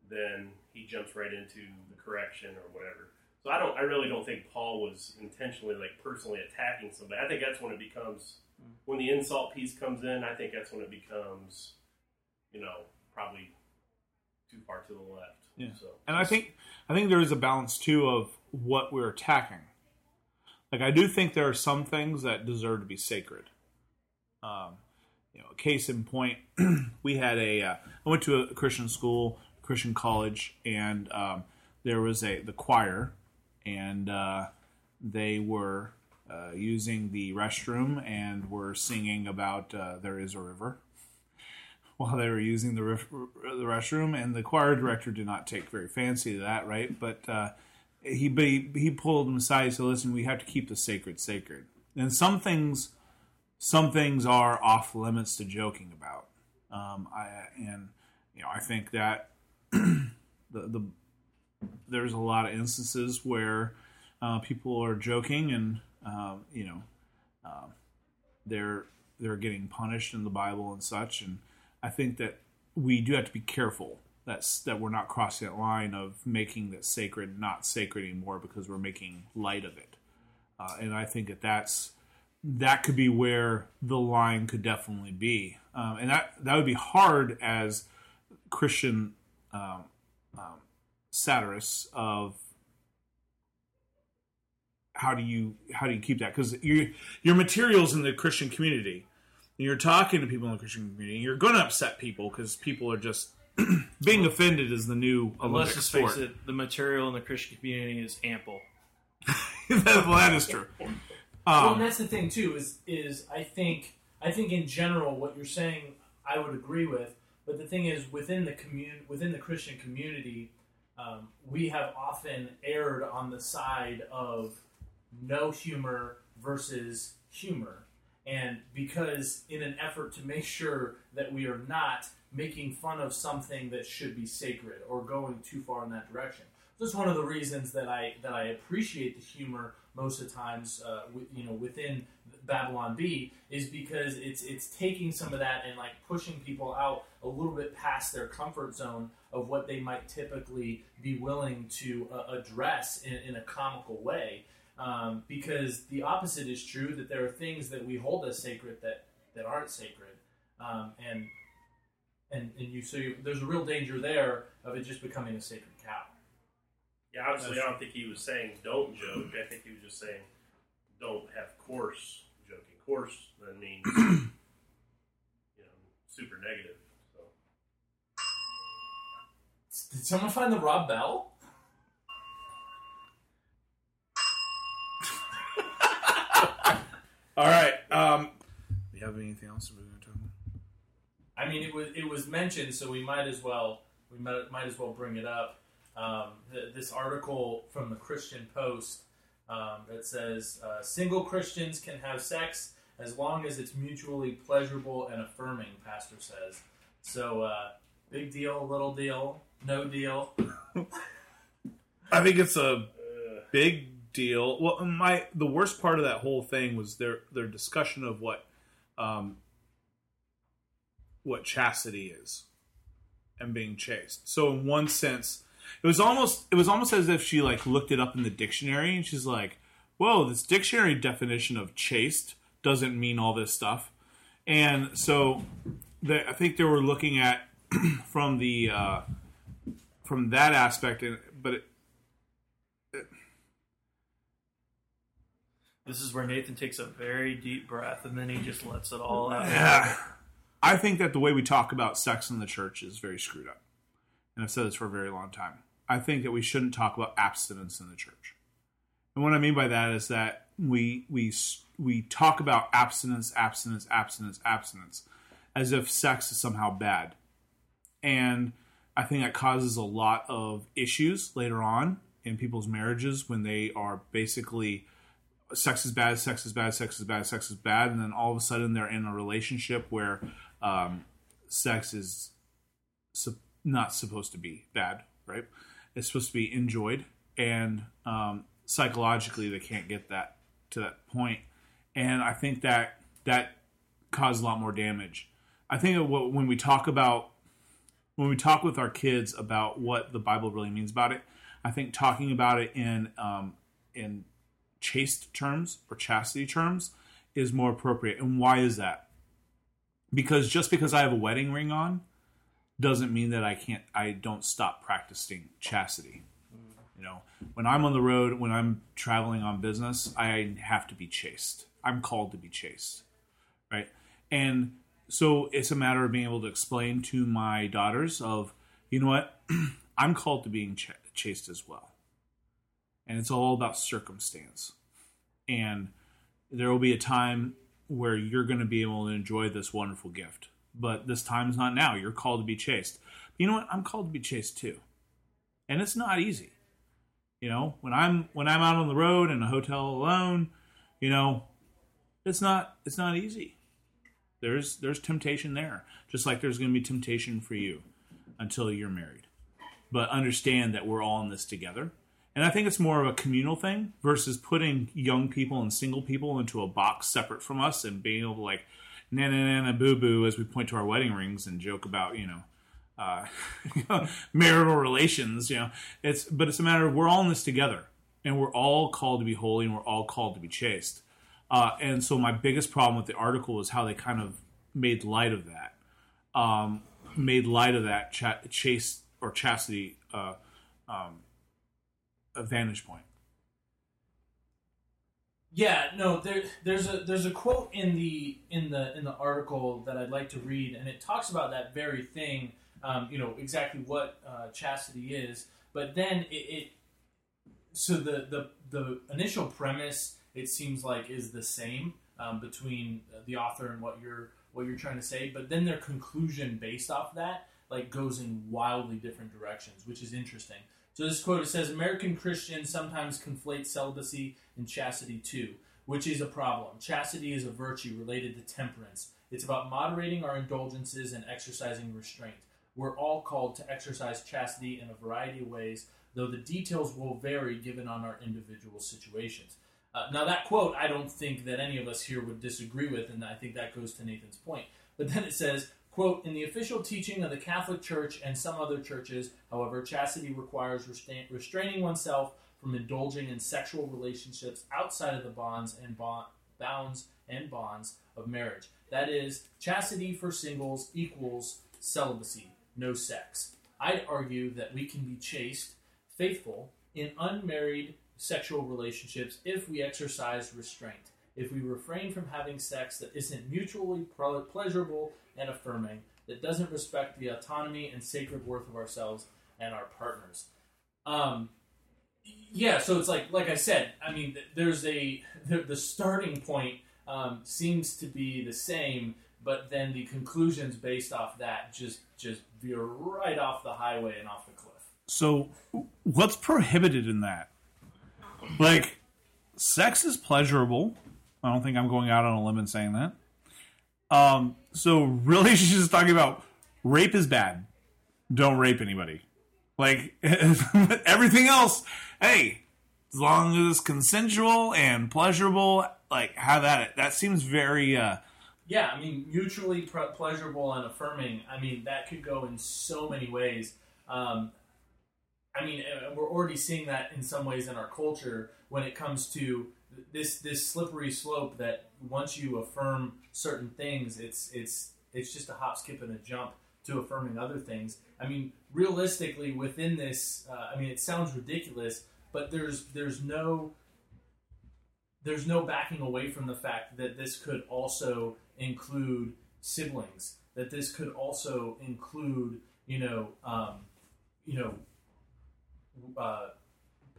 then he jumps right into the correction or whatever. So I don't, I really don't think Paul was intentionally like personally attacking somebody. I think that's when it becomes when the insult piece comes in. I think that's when it becomes, you know, probably too far to the left. Yeah. So And I think I think there is a balance too of what we're attacking. Like I do think there are some things that deserve to be sacred. Um, you know, case in point, we had a. Uh, I went to a Christian school, Christian college, and um, there was a the choir, and uh, they were uh, using the restroom and were singing about uh, there is a river while they were using the, the restroom, and the choir director did not take very fancy to that, right? But uh, he, but he he pulled them aside said, "Listen, we have to keep the sacred sacred." And some things, some things are off limits to joking about. Um, I and you know I think that the the there's a lot of instances where uh, people are joking and um, you know um, they're they're getting punished in the Bible and such, and I think that we do have to be careful that's that we're not crossing that line of making that sacred not sacred anymore because we're making light of it, uh, and I think that that's that could be where the line could definitely be, um, and that that would be hard as Christian um, um, satirists of how do you how do you keep that because your your materials in the Christian community and you're talking to people in the Christian community you're going to upset people because people are just being offended is the new Let's just sport. face it, the material in the Christian community is ample. that, that is true. well, Um, and that's the thing too. Is is I think I think in general what you're saying I would agree with, but the thing is within the commun within the Christian community, um, we have often erred on the side of no humor versus humor, and because in an effort to make sure that we are not making fun of something that should be sacred or going too far in that direction. That's one of the reasons that I that I appreciate the humor most of the times, uh, with, you know, within Babylon Bee, is because it's it's taking some of that and like pushing people out a little bit past their comfort zone of what they might typically be willing to uh, address in, in a comical way. Um, because the opposite is true that there are things that we hold as sacred that that aren't sacred, um, and and and you so you, there's a real danger there of it just becoming a sacred. Yeah, obviously, I don't think he was saying don't joke. I think he was just saying don't have coarse joking. Coarse then means you know super negative. So Did someone find the Rob Bell? all right. Um, do you have anything else we're going to talk about? I mean, it was it was mentioned, so we might as well we might, might as well bring it up. Um, th- this article from the Christian Post um, that says uh, single Christians can have sex as long as it's mutually pleasurable and affirming. Pastor says so. Uh, big deal, little deal, no deal. I think it's a big deal. Well, my the worst part of that whole thing was their their discussion of what um, what chastity is and being chaste. So in one sense, it was almost it was almost as if she like looked it up in the dictionary and she's like, "Whoa, this dictionary definition of chaste doesn't mean all this stuff." And so they, I think they were looking at from the uh, from that aspect, and but it, This is where Nathan takes a very deep breath and then he just lets it all out. Yeah. I think that the way we talk about sex in the church is very screwed up. And I've said this for a very long time. I think that we shouldn't talk about abstinence in the church. And what I mean by that is that we we we talk about abstinence, abstinence, abstinence, abstinence as if sex is somehow bad. And I think that causes a lot of issues later on in people's marriages when they are basically sex is bad, sex is bad, sex is bad, sex is bad, and then all of a sudden they're in a relationship where um, sex is not supposed to be bad, right? It's supposed to be enjoyed, and um, psychologically they can't get that to that point, and I think that that caused a lot more damage. I think what, when we talk about when we talk with our kids about what the Bible really means about it, I think talking about it in um, in chaste terms or chastity terms is more appropriate. And why is that? Because just because I have a wedding ring on doesn't mean that I can't I don't stop practicing chastity. You know, when I'm on the road, when I'm traveling on business, I have to be chaste. I'm called to be chaste. Right? And so it's a matter of being able to explain to my daughters of, you know what? I'm called to being ch- chaste as well and it's all about circumstance. And there will be a time where you're going to be able to enjoy this wonderful gift, but this time is not now. You're called to be chaste. But you know what? I'm called to be chaste too, and it's not easy. You know, when I'm when I'm out on the road in a hotel alone, you know, it's not it's not easy. There's there's temptation there, just like there's going to be temptation for you until you're married. But understand that we're all in this together and I think it's more of a communal thing versus putting young people and single people into a box separate from us and being able to like na na na boo boo as we point to our wedding rings and joke about you know uh, marital relations. You know, it's but it's a matter of we're all in this together and we're all called to be holy and we're all called to be chaste. Uh, and so my biggest problem with the article is how they kind of made light of that, um, made light of that cha- chaste or chastity. Uh, um, vantage point. Yeah, no, there, there's a there's a quote in the in the in the article that I'd like to read, and it talks about that very thing. Um, you know exactly what uh, chastity is, but then it, it so the, the the initial premise it seems like is the same um, between the author and what you're what you're trying to say, but then their conclusion based off that like goes in wildly different directions, which is interesting. So this quote it says American Christians sometimes conflate celibacy and chastity too, which is a problem. Chastity is a virtue related to temperance. It's about moderating our indulgences and exercising restraint. We're all called to exercise chastity in a variety of ways, though the details will vary given on our individual situations. Uh, now, that quote, I don't think that any of us here would disagree with, and I think that goes to Nathan's point. But then it says, quote, in the official teaching of the Catholic Church and some other churches, however, chastity requires restraining oneself from indulging in sexual relationships outside of the bonds and bond- bounds and bonds of marriage. That is, chastity for singles equals celibacy, no sex. I'd argue that we can be chaste, faithful, in unmarried sexual relationships if we exercise restraint, if we refrain from having sex that isn't mutually pleasurable and affirming, that doesn't respect the autonomy and sacred worth of ourselves and our partners. Um, yeah, so it's like, like I said, I mean, there's a the, the starting point um, seems to be the same, but then the conclusions based off that just just veer right off the highway and off the cliff. So, what's prohibited in that? Like, sex is pleasurable. I don't think I'm going out on a limb and saying that. Um, so really, she's just talking about rape is bad. Don't rape anybody. Like everything else, hey, as long as it's consensual and pleasurable, like have at it. That seems very. uh Yeah, I mean, mutually pre- pleasurable and affirming. I mean, that could go in so many ways. Um, I mean, uh, we're already seeing that in some ways in our culture when it comes to this this slippery slope that once you affirm certain things, it's it's it's just a hop, skip, and a jump to affirming other things. I mean, realistically, within this, uh, I mean, it sounds ridiculous, but there's there's no there's no backing away from the fact that this could also include siblings. That this could also include, you know, um, you know, uh,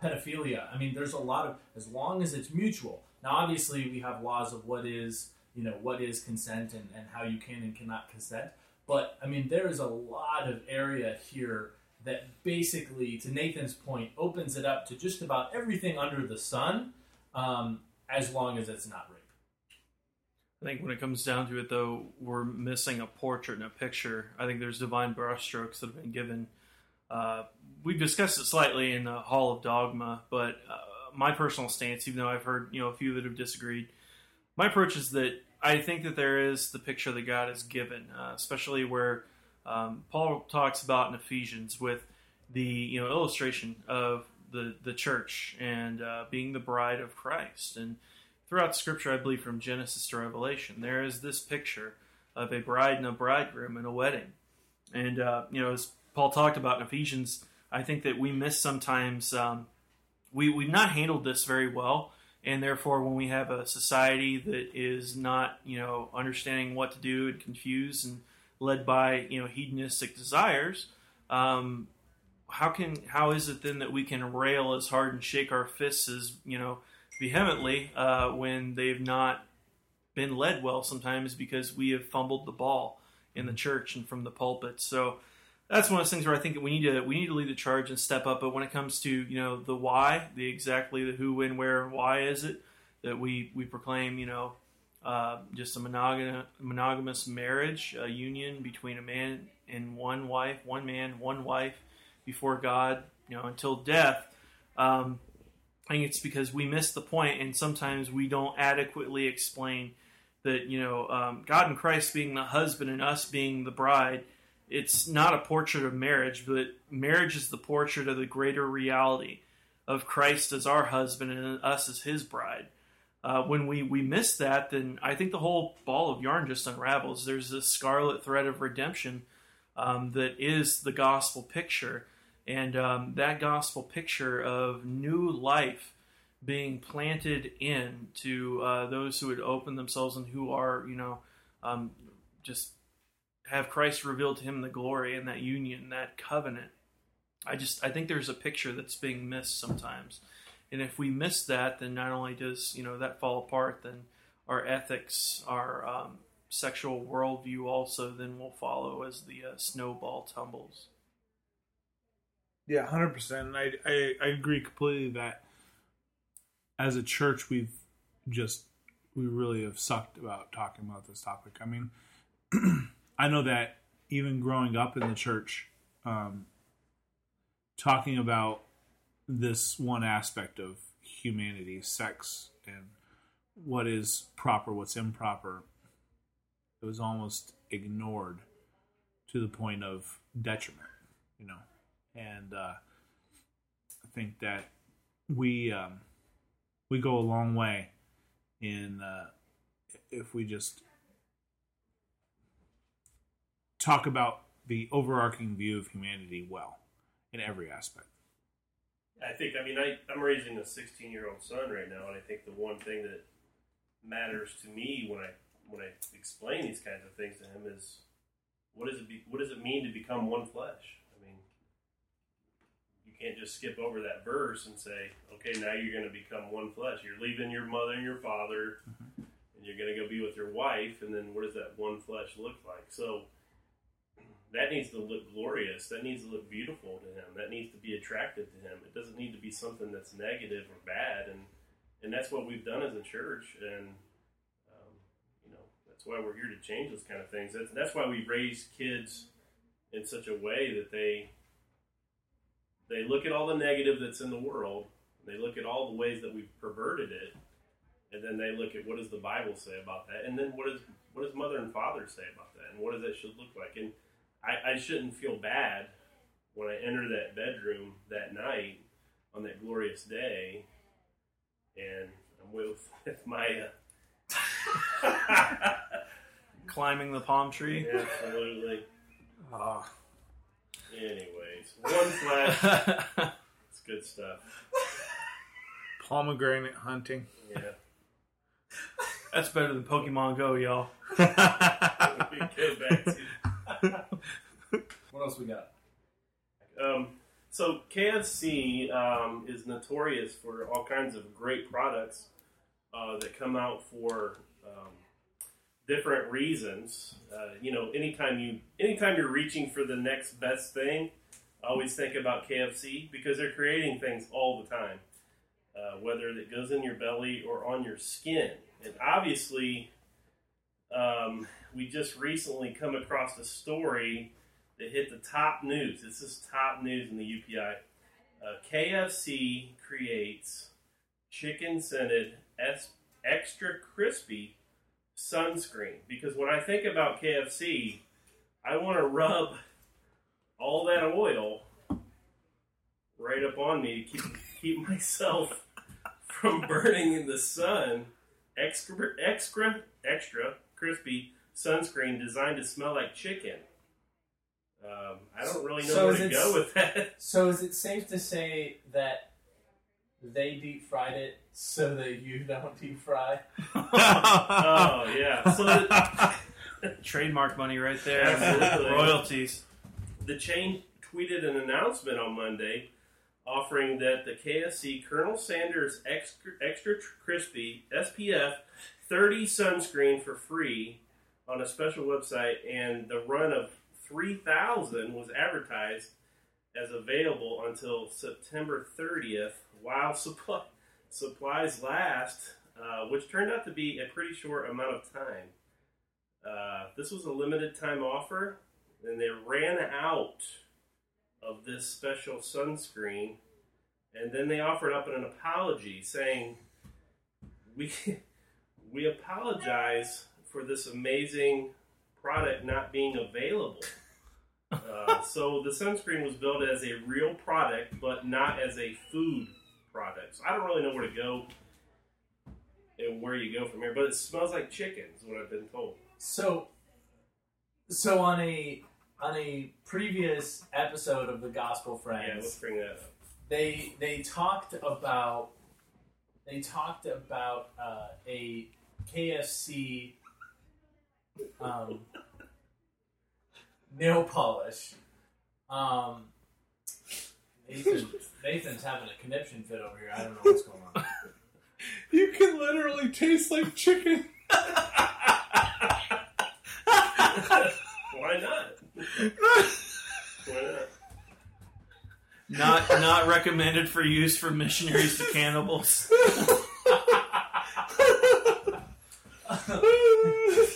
pedophilia. I mean, there's a lot of as long as it's mutual. Now, obviously, we have laws of what is you know what is consent and, and how you can and cannot consent. But I mean, there is a lot of area here that basically, to Nathan's point, opens it up to just about everything under the sun, um, as long as it's not rape. I think when it comes down to it, though, we're missing a portrait and a picture. I think there's divine brushstrokes that have been given. Uh, we've discussed it slightly in the Hall of Dogma, but uh, my personal stance, even though I've heard you know a few that have disagreed, my approach is that I think that there is the picture that God has given, uh, especially where um, Paul talks about in Ephesians with the you know illustration of the the church and uh, being the bride of Christ and throughout Scripture, I believe from Genesis to Revelation, there is this picture of a bride and a bridegroom in a wedding. And, uh, you know, as Paul talked about in Ephesians, I think that we miss sometimes, um, we, we've not handled this very well. And therefore, when we have a society that is not, you know, understanding what to do and confused and led by, you know, hedonistic desires, um, how can how is it then that we can rail as hard and shake our fists as you know vehemently uh, when they've not been led well sometimes because we have fumbled the ball in the church and from the pulpit. So that's one of those things where I think we need to we need to lead the charge and step up. But when it comes to you know the why, the exactly the who, when, where, why is it that we we proclaim you know uh, just a monogamous marriage, a union between a man and one wife, one man, one wife before God, you know until death. Um, I think it's because we miss the point, and sometimes we don't adequately explain that you know um, God and Christ being the husband and us being the bride. It's not a portrait of marriage, but marriage is the portrait of the greater reality of Christ as our husband and us as His bride. Uh, when we we miss that, then I think the whole ball of yarn just unravels. There's this scarlet thread of redemption um, that is the gospel picture and um, that gospel picture of new life being planted in to uh, those who would open themselves and who are, you know, um, just have Christ revealed to him the glory and that union, that covenant. I just I think there's a picture that's being missed sometimes, and if we miss that, then not only does you know that fall apart, then our ethics, our um, sexual worldview also then will follow as the uh, snowball tumbles. Yeah, hundred percent. I, I I agree completely that as a church we've just we really have sucked about talking about this topic. I mean, I know that even growing up in the church, um, talking about this one aspect of humanity, sex, and what is proper, what's improper, it was almost ignored to the point of detriment, you know? And uh, I think that we um, we go a long way in uh, if we just talk about the overarching view of humanity well in every aspect. I think. I mean, I, I'm raising a 16 year old son right now, and I think the one thing that matters to me when I when I explain these kinds of things to him is what does it be, what does it mean to become one flesh? I mean, you can't just skip over that verse and say, okay, now you're going to become one flesh. You're leaving your mother and your father, mm-hmm. and you're going to go be with your wife, and then what does that one flesh look like? So that needs to look glorious. That needs to look beautiful to him. That needs to be attractive to him. It doesn't need to be something that's negative or bad. And and that's what we've done as a church. And um, you know that's why we're here to change those kind of things. That's that's why we raise kids in such a way that they they look at all the negative that's in the world. They look at all the ways that we've perverted it, and then they look at what does the Bible say about that, and then what does what does mother and father say about that, and what does that should look like. And I, I shouldn't feel bad when I enter that bedroom that night on that glorious day, and I'm with, with my. Uh, Climbing the palm tree. absolutely. Ah. Anyways, one flash. It's good stuff. pomegranate hunting. Yeah. That's better than Pokemon Go, y'all. We go back to What else we got? Um, so KFC um, is notorious for all kinds of great products uh, that come out for um, different reasons. Uh, you know, anytime you anytime you're reaching for the next best thing, always think about KFC because they're creating things all the time, uh, whether it goes in your belly or on your skin. And obviously, um, we just recently come across a story that hit the top news. This is top news in the UPI. Uh, KFC creates chicken scented extra crispy sunscreen because when I think about KFC, I want to rub all that oil right up on me to keep keep myself from burning in the sun. Extra extra extra crispy sunscreen designed to smell like chicken. Um, I don't really know So where is to go with that. So is it safe to say that they deep fried it so that you don't deep fry? Oh yeah. So the, Trademark money right there. Absolutely. Royalties. the chain tweeted an announcement on Monday offering that the KFC Colonel Sanders Extra, Extra Crispy SPF 30 sunscreen for free on a special website, and the run of 3,000 was advertised as available until September 30th while supplies last, uh, which turned out to be a pretty short amount of time. Uh, this was a limited time offer, and they ran out of this special sunscreen, and then they offered up an apology saying, "We we apologize for this amazing product not being available." Uh, so the sunscreen was built as a real product, but not as a food product. So I don't really know where to go and where you go from here, but it smells like chicken, is what I've been told. So, so on a on a previous episode of the Gospel Yeah, let's bring that up. they they talked about they talked about uh, a KFC um, nail polish. Um, Nathan, Nathan's having a conniption fit over here. I don't know what's going on. You can literally taste like chicken. Why not? Why not? Not not recommended for use for missionaries to cannibals.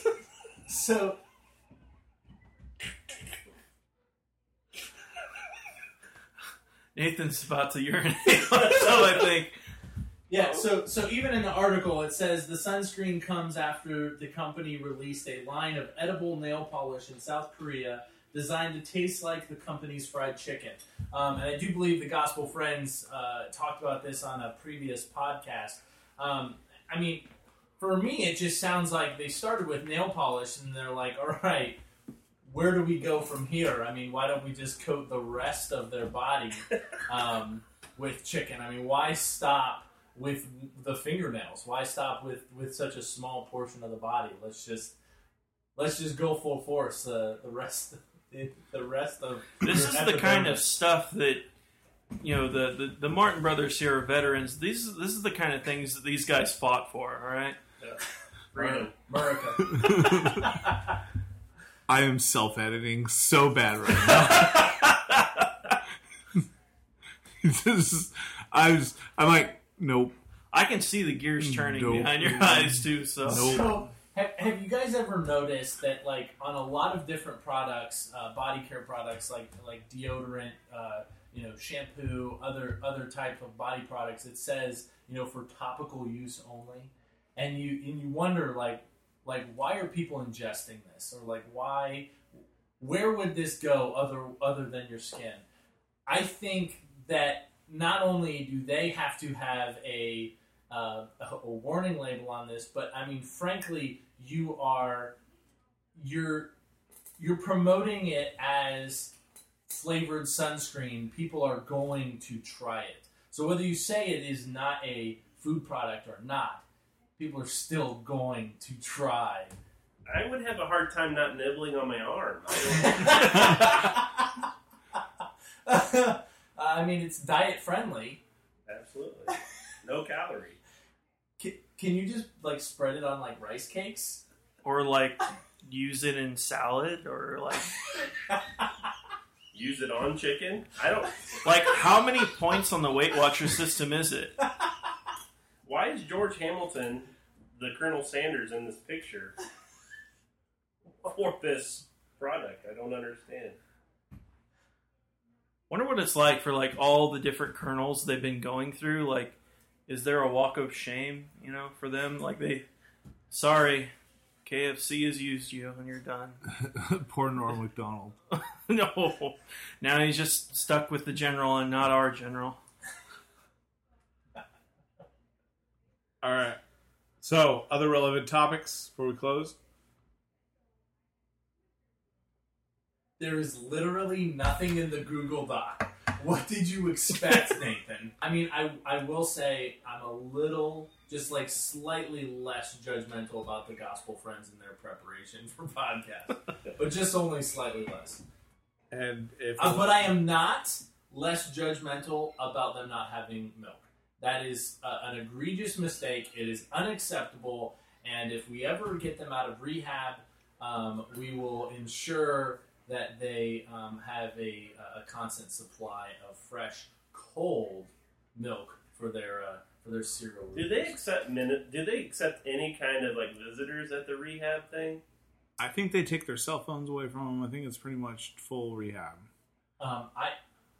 So Nathan's about to urinate. so I think Yeah, so so even in the article it says the sunscreen comes after the company released a line of edible nail polish in South Korea designed to taste like the company's fried chicken. Um, and I do believe the Gospel Friends uh, talked about this on a previous podcast. Um, I mean, for me, it just sounds like they started with nail polish and they're like, all right, where do we go from here? I mean, why don't we just coat the rest of their body um, with chicken? I mean, why stop with the fingernails? Why stop with, with such a small portion of the body? Let's just let's just go full force. The the rest the, the rest of this is the kind of stuff that you know the, the, the Martin brothers here are veterans. These this is the kind of things that these guys fought for. All right. Freedom. America. I am self editing so bad right now. this is, I was, I'm like, nope. I can see the gears turning Nope. behind your eyes too. So Nope. So, have, have you guys ever noticed that, like, on a lot of different products, uh, body care products, like like deodorant, uh, you know, shampoo, other other type of body products, it says, you know, for topical use only, and you and you wonder, like, like why are people ingesting this, or like why, where would this go other other than your skin? I think that not only do they have to have a uh, a warning label on this, but I mean, frankly, you are you're you're promoting it as flavored sunscreen. People are going to try it. So whether you say it is not a food product or not, people are still going to try. I would have a hard time not nibbling on my arm. I I mean, it's diet friendly. Absolutely. No calorie. Can, can you just like spread it on like rice cakes? or like use it in salad or like Use it on chicken. I don't. like how many points on the Weight Watcher system is it? Why is George Hamilton the Colonel Sanders in this picture for this product? I don't understand. Wonder what it's like for like all the different colonels they've been going through. Like, is there a walk of shame, you know, for them? Like they, sorry, KFC has used you and you're done. Poor Norm Macdonald. no, now he's just stuck with the general and not our general. All right. So, other relevant topics before we close? There is literally nothing in the Google Doc. What did you expect, Nathan? I mean, I, I will say I'm a little, just like slightly less judgmental about the Gospel Friends and their preparation for podcast, but just only slightly less. And if Uh, but I am not less judgmental about them not having milk. That is uh, an egregious mistake. It is unacceptable. And if we ever get them out of rehab, um, we will ensure that they um, have a, a constant supply of fresh, cold milk for their uh, for their cereal. Do they accept minute? Do they accept any kind of like visitors at the rehab thing? I think they take their cell phones away from them. I think it's pretty much full rehab. Um, I,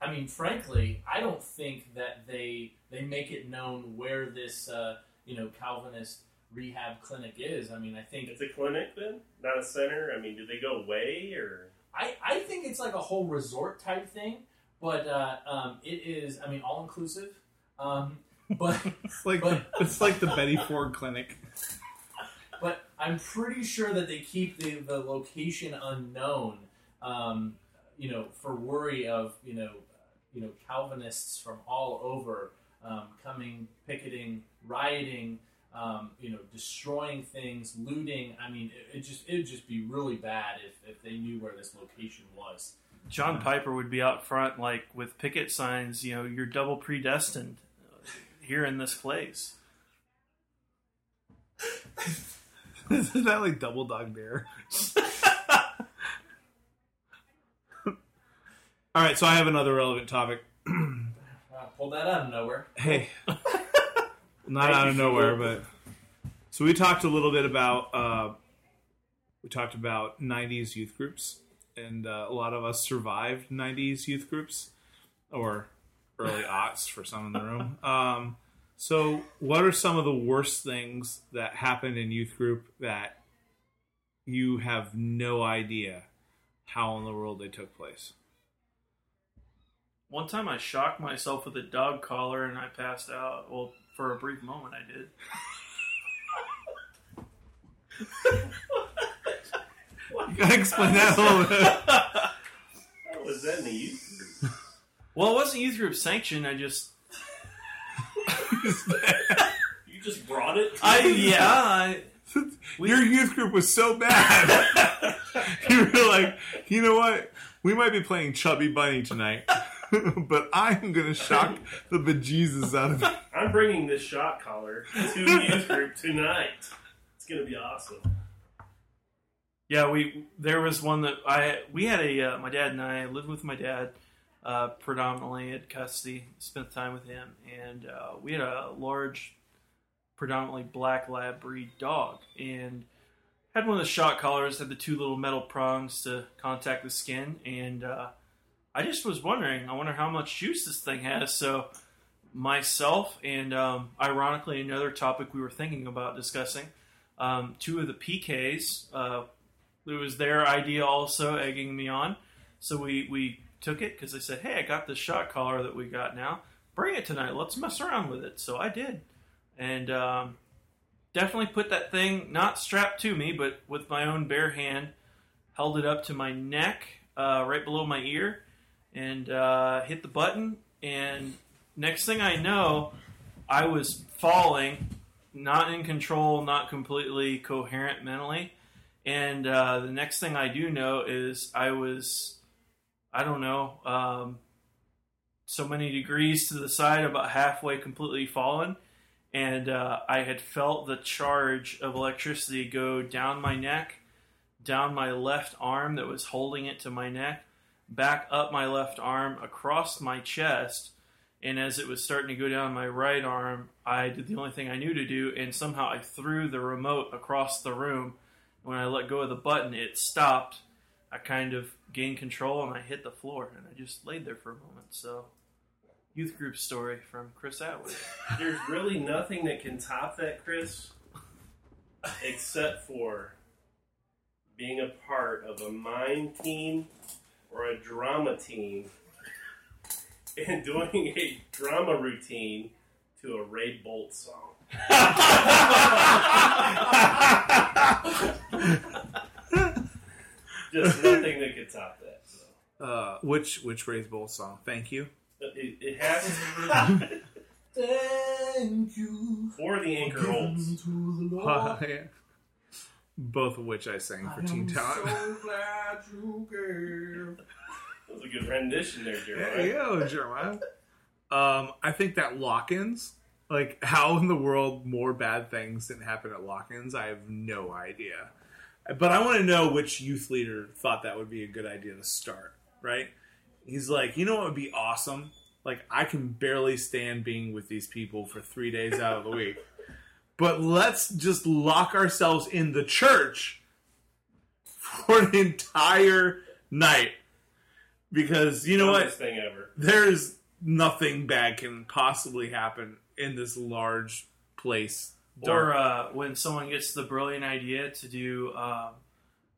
I mean, frankly, I don't think that they they make it known where this uh, you know Calvinist rehab clinic is. I mean, I think It's a clinic then, not a center. I mean, do they go away or? I, I think it's like a whole resort type thing, but uh, um, it is. I mean, all inclusive. Um, but It's like But- it's like the Betty Ford Clinic. but I'm pretty sure that they keep the, the location unknown. Um, you know, for worry of you know you know Calvinists from all over um, coming, picketing, rioting. Um, you know, destroying things, looting. I mean, it, it just it would just be really bad if, if they knew where this location was. John Piper would be out front, like with picket signs. You know, you're double predestined uh, here in this place. Isn't that like Double Dog Dare? All right, so I have another relevant topic. Uh, pulled that out of nowhere. Hey, not out of nowhere, but so we talked a little bit about uh, we talked about '90s youth groups, and uh, a lot of us survived '90s youth groups or early aughts for some in the room. Um, so, what are some of the worst things that happened in youth group that you have no idea how in the world they took place? One time I shocked myself with a dog collar and I passed out. Well, for a brief moment I did. You gotta explain that a little bit. How was that in the youth group? Well, it wasn't youth group sanctioned. I just, You just brought it. to I me? yeah, I, We- Your youth group was so bad. you were like, you know what? We might be playing Chubby Bunny tonight, but I'm gonna shock the bejesus out of you. I'm bringing this shock collar to the youth group tonight. It's gonna be awesome. Yeah, we there was one that I we had a uh, my dad and I lived with my dad uh, predominantly at custody, spent time with him, and uh, we had a large, predominantly black lab breed dog, and had one of the shock collars, had the two little metal prongs to contact the skin, and uh, I just was wondering, I wonder how much juice this thing has. So myself and um, ironically another topic we were thinking about discussing, um, two of the PKs. Uh, it was their idea also egging me on. So we, we took it because they said, hey, I got this shot collar that we got now. Bring it tonight. Let's mess around with it. So I did. And um, definitely put that thing, not strapped to me, but with my own bare hand, held it up to my neck, uh, right below my ear, and uh, hit the button. And next thing I know, I was falling, not in control, not completely coherent mentally. And uh, the next thing I do know is I was, I don't know, um, so many degrees to the side, about halfway completely fallen. And uh, I had felt the charge of electricity go down my neck, down my left arm that was holding it to my neck, back up my left arm, across my chest. And as it was starting to go down my right arm, I did the only thing I knew to do, and somehow I threw the remote across the room when I let go of the button, it stopped. I kind of gained control and I hit the floor and I just laid there for a moment. So, youth group story from Chris Atwood. There's really nothing that can top that, Chris, except for being a part of a mime team or a drama team and doing a drama routine to a Ray Boltz song. Just nothing that could top that. So. Uh, which which Ray Boltz song? Thank you. It, it has Thank you. for the anchor holds. to the Uh, yeah. Both of which I sang for Teen Talent. so glad you gave. That was a good rendition there, Jeremiah. yeah, Jeremiah. Um, I think that lock-ins, like how in the world more bad things didn't happen at lock-ins, I have no idea. But I want to know which youth leader thought that would be a good idea to start. Right? He's like, you know what would be awesome? Like I can barely stand being with these people for three days out of the week. But let's just lock ourselves in the church for an entire night. Because you know what? Thing ever. there's nothing bad can possibly happen in this large place. Or uh, when someone gets the brilliant idea to do um,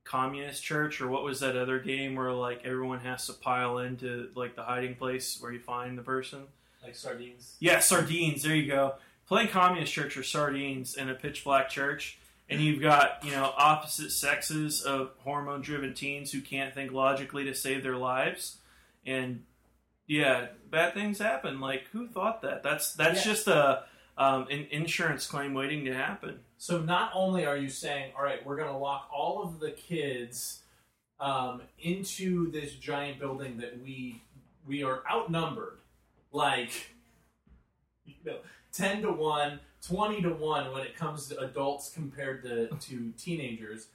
communist church, or what was that other game where like everyone has to pile into like the hiding place where you find the person? Like sardines. Yeah, sardines. There you go. Playing communist church or sardines in a pitch black church, and you've got you know opposite sexes of hormone driven teens who can't think logically to save their lives, and yeah, bad things happen. Like who thought that? That's that's Yeah. just a um, an insurance claim waiting to happen. So not only are you saying, all right, we're going to lock all of the kids um, into this giant building that we we are outnumbered, like you know, ten to one, 20 to one when it comes to adults compared to to teenagers.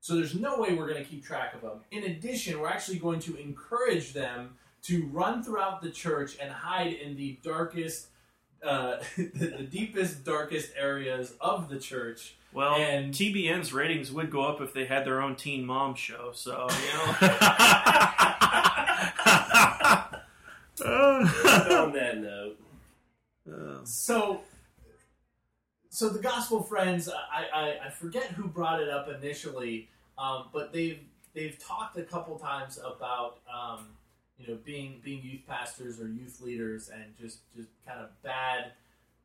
So there's no way we're going to keep track of them. In addition, we're actually going to encourage them to run throughout the church and hide in the darkest, uh, the, the deepest, darkest areas of the church. Well, And- TBN's ratings would go up if they had their own Teen Mom show. So you know, On that note, So, so the gospel friends, I, I, I forget who brought it up initially, um, but they've they've talked a couple times about um, you know being being youth pastors or youth leaders and just just kind of bad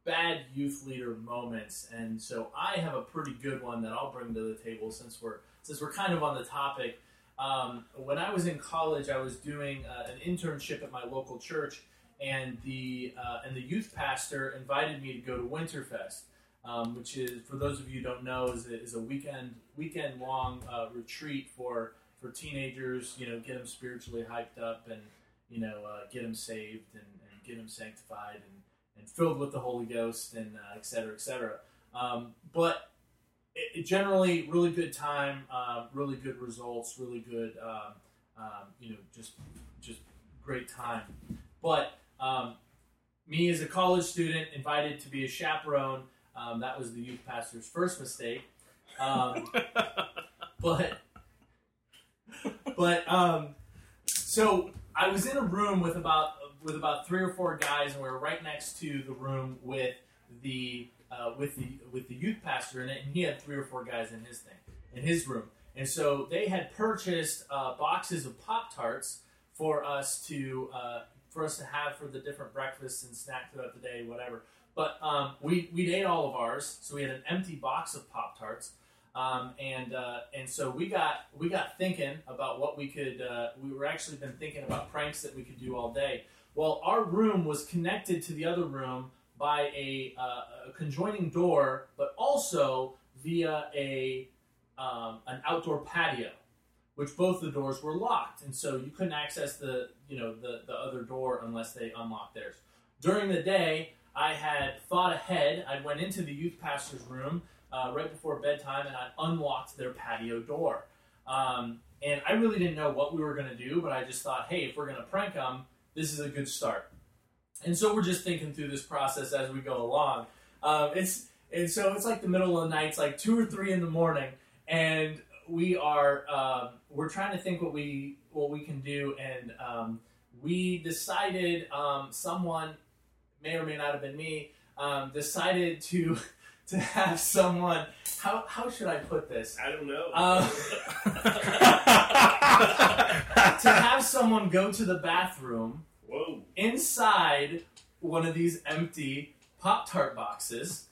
bad youth leader moments. And so I have a pretty good one that I'll bring to the table since we're since we're kind of on the topic. Um, when I was in college, I was doing uh, an internship at my local church, and the uh, and the youth pastor invited me to go to Winterfest, um, which is for those of you who don't know is a, is a weekend weekend long uh, retreat for for teenagers. You know, get them spiritually hyped up and you know uh, get them saved and, and get them sanctified and, and filled with the Holy Ghost and uh, et cetera, et cetera. Um, but it, it generally really good time, uh, really good results, really good, um, um, you know, just just great time. But um, me as a college student invited to be a chaperone, um, that was the youth pastor's first mistake. Um, but but um, so I was in a room with about with about three or four guys, and we were right next to the room with the uh, with the with the youth pastor in it, and he had three or four guys in his thing in his room, and so they had purchased uh, boxes of Pop Tarts for us to uh, for us to have for the different breakfasts and snacks throughout the day, whatever. But um, we we ate all of ours, so we had an empty box of Pop Tarts. Um, and uh, and so we got we got thinking about what we could. Uh, we were actually been thinking about pranks that we could do all day. Well, our room was connected to the other room by a, uh, a conjoining door, but also via a um, an outdoor patio, which both the doors were locked, and so you couldn't access the you know the the other door unless they unlock theirs. During the day, I had thought ahead. I went into the youth pastor's room uh, right before bedtime, and I unlocked their patio door. Um, and I really didn't know what we were going to do, but I just thought, hey, if we're going to prank them, this is a good start. And so we're just thinking through this process as we go along. Um, it's and so it's like the middle of the night, it's like two or three in the morning, and we are um, we're trying to think what we what we can do, and um, we decided um, someone may or may not have been me um, decided to to have someone. How how should I put this? I don't know. Um, to have someone go to the bathroom Whoa. inside one of these empty Pop Tart boxes,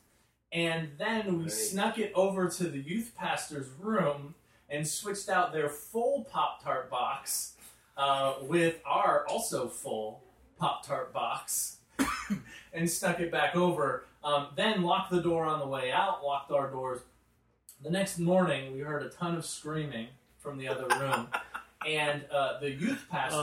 and then we snuck it over to the youth pastor's room and switched out their full Pop Tart box uh, with our also full Pop Tart box and stuck it back over. Um, then locked the door on the way out, locked our doors. The next morning, we heard a ton of screaming from the other room. And uh, the youth pastor,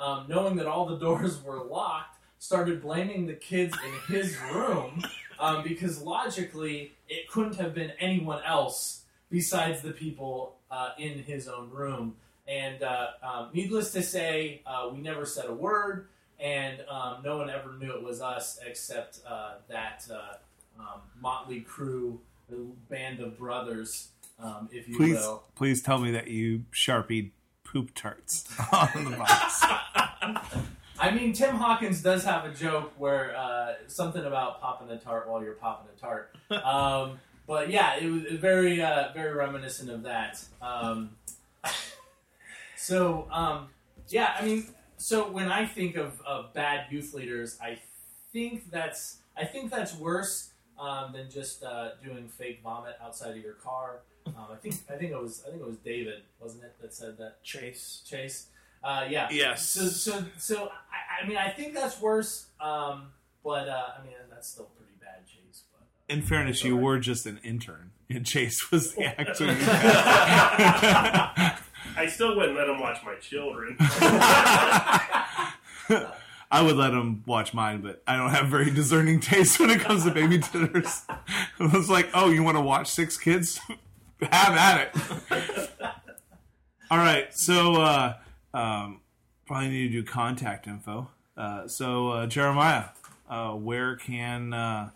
Oh, um, knowing that all the doors were locked, started blaming the kids in his room um, because logically it couldn't have been anyone else besides the people uh, in his own room. And uh, um, needless to say, uh, we never said a word, and um, no one ever knew it was us except uh, that uh, um, motley crew, the band of brothers, um, if you Please, will. please tell me that you sharpied poop tarts on the box. I mean, Tim Hawkins does have a joke where uh, something about popping a tart while you're popping a tart. But yeah, it was very, uh, very reminiscent of that. Um, so um, yeah, I mean, so when I think of, of bad youth leaders, I think that's I think that's worse um, than just uh, doing fake vomit outside of your car. Um, I think I think it was I think it was David, wasn't it, that said that Chase. Chase? Uh, yeah. Yes. So, so, so I, I mean, I think that's worse. Um, but uh, I mean, that's still pretty bad, Chase. But uh, In fairness, you were just an intern, and Chase was the actor. I still wouldn't let him watch my children. I would let him watch mine, but I don't have very discerning taste when it comes to baby dinners. It was like, oh, you want to watch six kids? have at it. All right, so uh, um, probably need to do contact info. Uh, so uh, Jeremiah, uh, where can uh,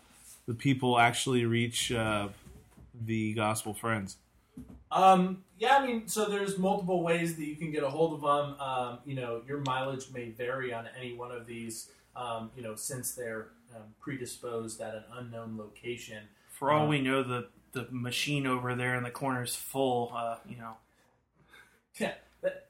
the people actually reach uh, the Gospel Friends? Um, yeah, I mean, so there's multiple ways that you can get a hold of them. Um, you know, your mileage may vary on any one of these. Um, you know, since they're um, predisposed at an unknown location. For all we know, the the machine over there in the corner is full. Uh, you know, Yeah, that,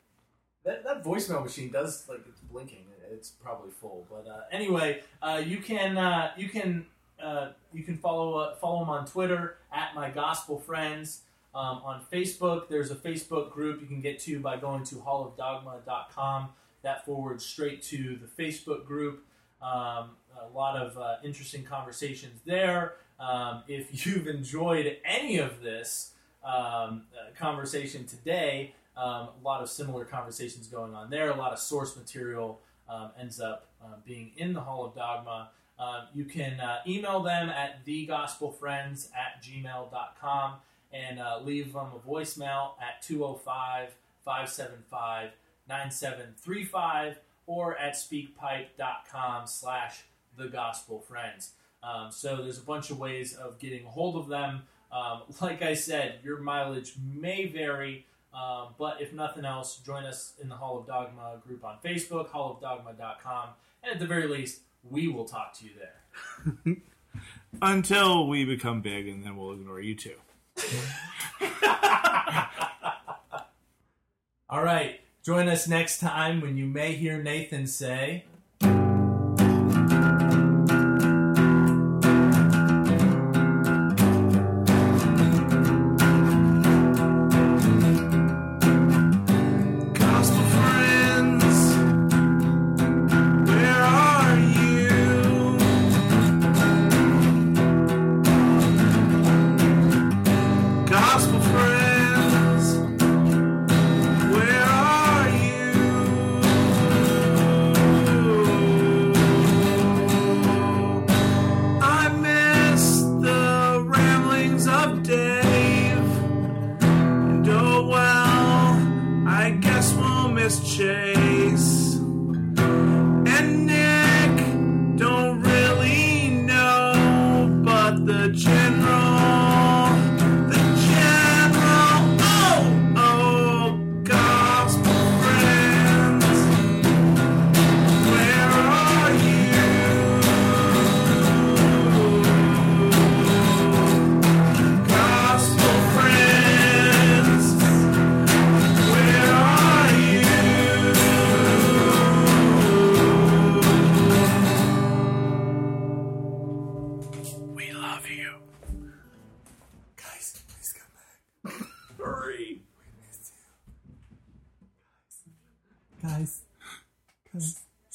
that that voicemail machine does like it's blinking. It's probably full, but uh, anyway, uh, you can uh, you can uh, you can follow uh, follow them on Twitter at my gospel friends. Um, on Facebook, there's a Facebook group you can get to by going to hallofdogma.com. That forwards straight to the Facebook group. Um, a lot of uh, interesting conversations there. Um, if you've enjoyed any of this um, uh, conversation today, um, a lot of similar conversations going on there. A lot of source material um, ends up uh, being in the Hall of Dogma. Um, you can uh, email them at thegospelfriends at gmail.com. and uh, leave them a voicemail at 205 575 9735 or at speakpipe.com slash the gospel friends. Um, so there's a bunch of ways of getting a hold of them. Um, like I said, your mileage may vary, um, but if nothing else, join us in the Hall of Dogma group on Facebook, hallofdogma.com, and at the very least, we will talk to you there. Until we become big, and then we'll ignore you too. All right, join us next time when you may hear Nathan say.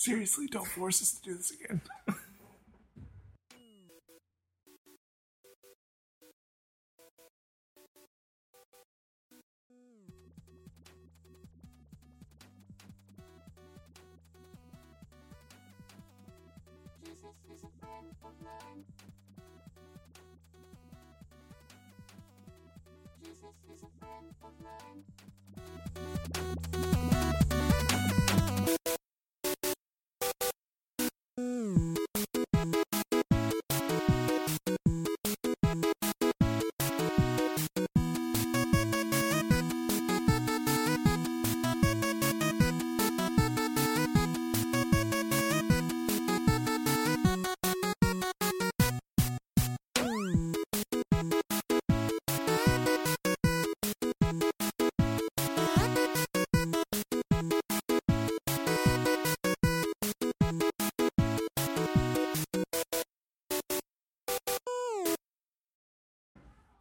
Seriously, don't force us to do this again. 嗯。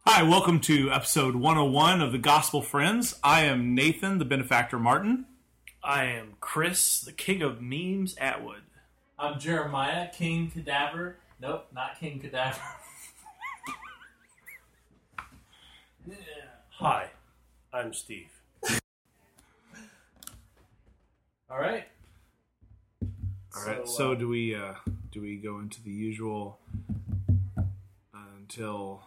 Hi, welcome to episode 101 of the Gospel Friends. I am Nathan, the benefactor Martin. I am Chris, the king of memes, Atwood. I'm Jeremiah, King Cadaver. Nope, not King Cadaver. yeah. Hi, I'm Steve. All right. All right. So, So, uh, do we uh, do we go into the usual uh, until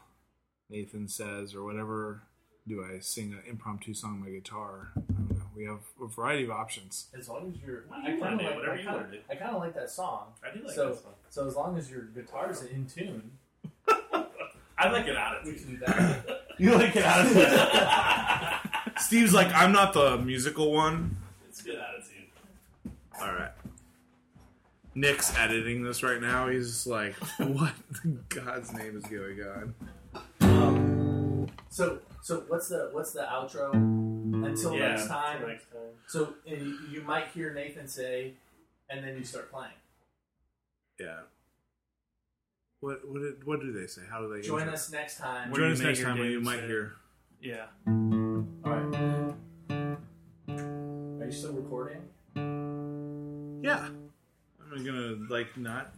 Nathan says or whatever? Do I sing an impromptu song on my guitar? I don't know. We have a variety of options. As long as you're, What do I kind of like, Whatever I you kinda- wanna. I kind of like that song. I do like so, that song. So as long as your guitar's in tune, I like it out of can do that. You like it out of tune. Steve's like, I'm not the musical one. It's good attitude. All right. Nick's editing this right now. He's like, what in God's name is going on? So, so what's the what's the outro? Until yeah, next time. Until next time. So uh, you might hear Nathan say, and then you start playing. Yeah. What what did, what do they say? How do they Join intro? us next time. Where Join us next time when you might say- hear. Yeah. All right. Are you still recording? Yeah. I'm gonna like not.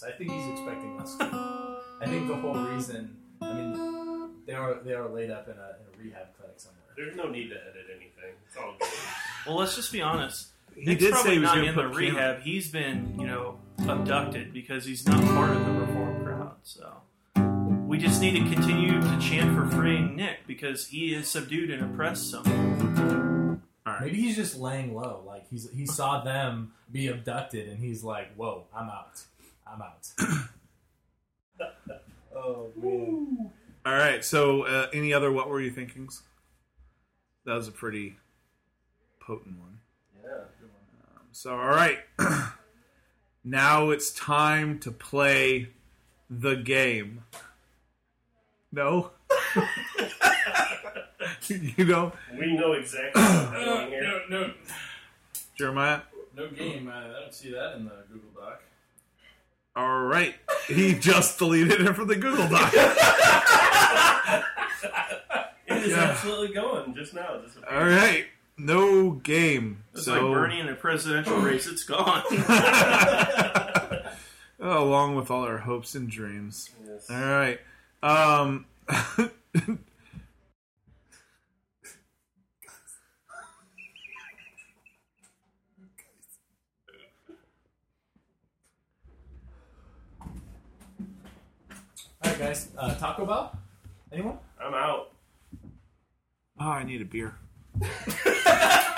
This. I think he's expecting us to. I think the whole reason. I mean, they are they are laid up in a, in a rehab clinic somewhere. There's no need to edit anything. It's all good. Well, let's just be honest. he Nick's did probably say he was not going to in put the Keanu- rehab. He's been, you know, abducted because he's not part of the reform crowd. So we just need to continue to chant for freeing Nick because he is subdued and oppressed someone. All right. Maybe he's just laying low. Like he's he saw them be abducted, and he's like, "Whoa, I'm out. I'm out." oh man. All right. So, uh, any other what were you thinkings? That was a pretty potent one. Yeah. So, all right. now it's time to play the game. No? you know, We know exactly what's going here. no, Jeremiah? no game. I, I don't see that in the Google Doc. All right. He just deleted it from the Google Doc. It is Yeah. absolutely going just now. Just All right. No game. It's so, like Bernie in a presidential race. It's gone. Along with all our hopes and dreams. Yes. All right. Um, right, guys. Uh, Taco Bell. Anyone? I'm out. oh, I need a beer.